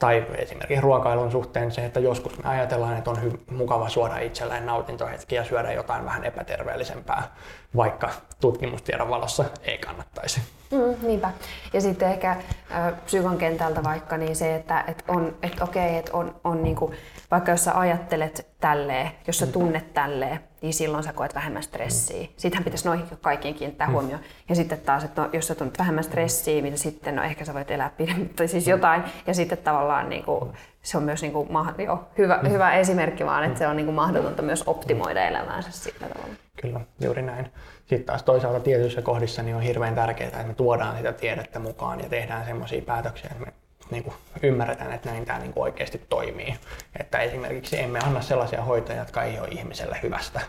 S2: Tai esimerkiksi ruokailun suhteen se, että joskus me ajatellaan, että on hy- mukava suoda itselleen nautintohetki ja syödä jotain vähän epäterveellisempää, vaikka tutkimustiedon valossa ei kannattaisi.
S1: Mm, niinpä. Ja sitten ehkä äh, psykon kentältä vaikka niin se, että et on, et okei, että on, on niinku, vaikka jos sä ajattelet tälleen, jos sä tunnet tälleen, niin silloin sä koet vähemmän stressiä. Sittenhän pitäisi noihin kaikkiin kiinnittää mm. huomioon. Ja sitten taas, että no, jos sä tunnet vähemmän stressiä, niin sitten no ehkä sä voit elää pidemmän, tai siis jotain. Ja sitten tavallaan niin kuin, se on myös niin kuin, jo, hyvä, mm. hyvä esimerkki vaan, että se on niin kuin mahdotonta myös optimoida elämäänsä sillä tavalla.
S2: Kyllä, juuri näin. Sitten taas toisaalta tietyissä kohdissa niin on hirveän tärkeää, että me tuodaan sitä tiedettä mukaan ja tehdään semmoisia päätöksiä, että me niin kuin ymmärretään, että näin tämä niin kuin oikeasti toimii. Että esimerkiksi emme anna sellaisia hoitoja, jotka ei ole ihmiselle hyvästä.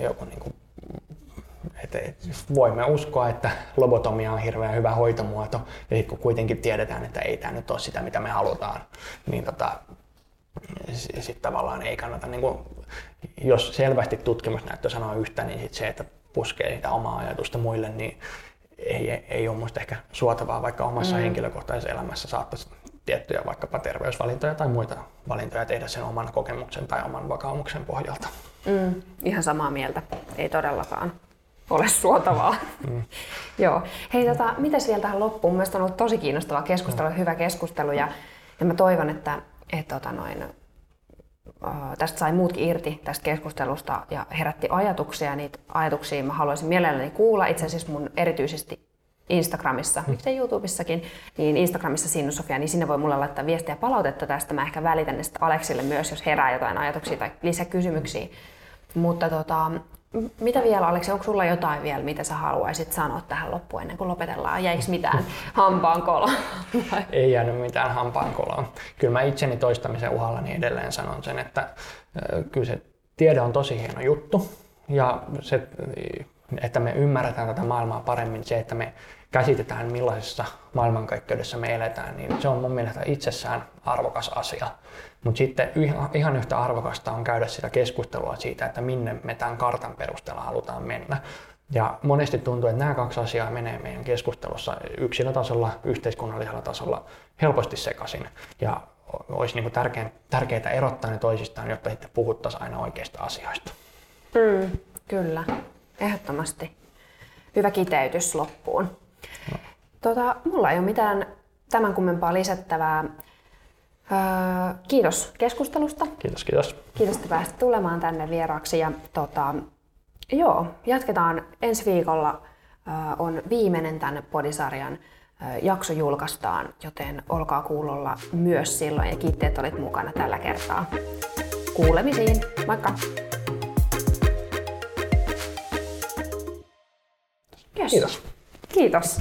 S2: Joku niin kuin, että voimme uskoa, että lobotomia on hirveän hyvä hoitomuoto, ja sitten kun kuitenkin tiedetään, että ei tämä nyt ole sitä, mitä me halutaan, niin tota, sitten tavallaan ei kannata, niin kuin, jos selvästi tutkimusnäyttö sanoo yhtä, niin sit se, että puskee sitä omaa ajatusta muille, niin ei, ei ole minusta ehkä suotavaa, vaikka omassa mm. henkilökohtaisessa elämässä saattaisi tiettyjä vaikkapa terveysvalintoja tai muita valintoja tehdä sen oman kokemuksen tai oman vakaumuksen pohjalta.
S1: Mm, ihan samaa mieltä. Ei todellakaan ole suotavaa. Mm. Joo. Hei, tota, mitäs vielä tähän loppuun? Mielestäni on ollut tosi kiinnostava keskustelu, mm. hyvä keskustelu ja, ja mä toivon, että et, tota noin, tästä sai muutkin irti tästä keskustelusta ja herätti ajatuksia. Niitä ajatuksia mä haluaisin mielelläni kuulla. Itse asiassa mun erityisesti Instagramissa, mm. miksei YouTubessakin, niin Instagramissa Sinnu Sofia, niin sinne voi mulle laittaa viestiä palautetta tästä. Mä ehkä välitän ne Aleksille myös, jos herää jotain ajatuksia tai lisäkysymyksiä. Mutta tota, mitä vielä, Aleksi, onko sulla jotain vielä, mitä sä haluaisit sanoa tähän loppuun ennen kuin lopetellaan? Jäikö mitään hampaan koloa?
S2: Ei jäänyt mitään hampaan koloa. Kyllä mä itseni toistamisen uhalla niin edelleen sanon sen, että kyllä se tiede on tosi hieno juttu. Ja se, että me ymmärretään tätä maailmaa paremmin, se, että me käsitetään millaisessa maailmankaikkeudessa me eletään, niin se on mun mielestä itsessään arvokas asia. Mutta sitten ihan yhtä arvokasta on käydä sitä keskustelua siitä, että minne me tämän kartan perusteella halutaan mennä. Ja monesti tuntuu, että nämä kaksi asiaa menee meidän keskustelussa yksilötasolla, yhteiskunnallisella tasolla helposti sekaisin. Ja olisi niin tärkeää, tärkeää erottaa ne toisistaan, jotta sitten puhuttaisiin aina oikeista asioista.
S1: Mm, kyllä, ehdottomasti. Hyvä kiteytys loppuun. Tota, mulla ei ole mitään tämän kummempaa lisättävää. Öö, kiitos keskustelusta.
S2: Kiitos, kiitos.
S1: Kiitos, että pääsit tulemaan tänne vieraaksi. Ja, tota, joo, jatketaan ensi viikolla. Öö, on viimeinen tänne podisarjan öö, jakso julkaistaan, joten olkaa kuulolla myös silloin. Ja kiitti, että olit mukana tällä kertaa. Kuulemisiin. Moikka!
S2: Kiitos.
S1: Kiitos.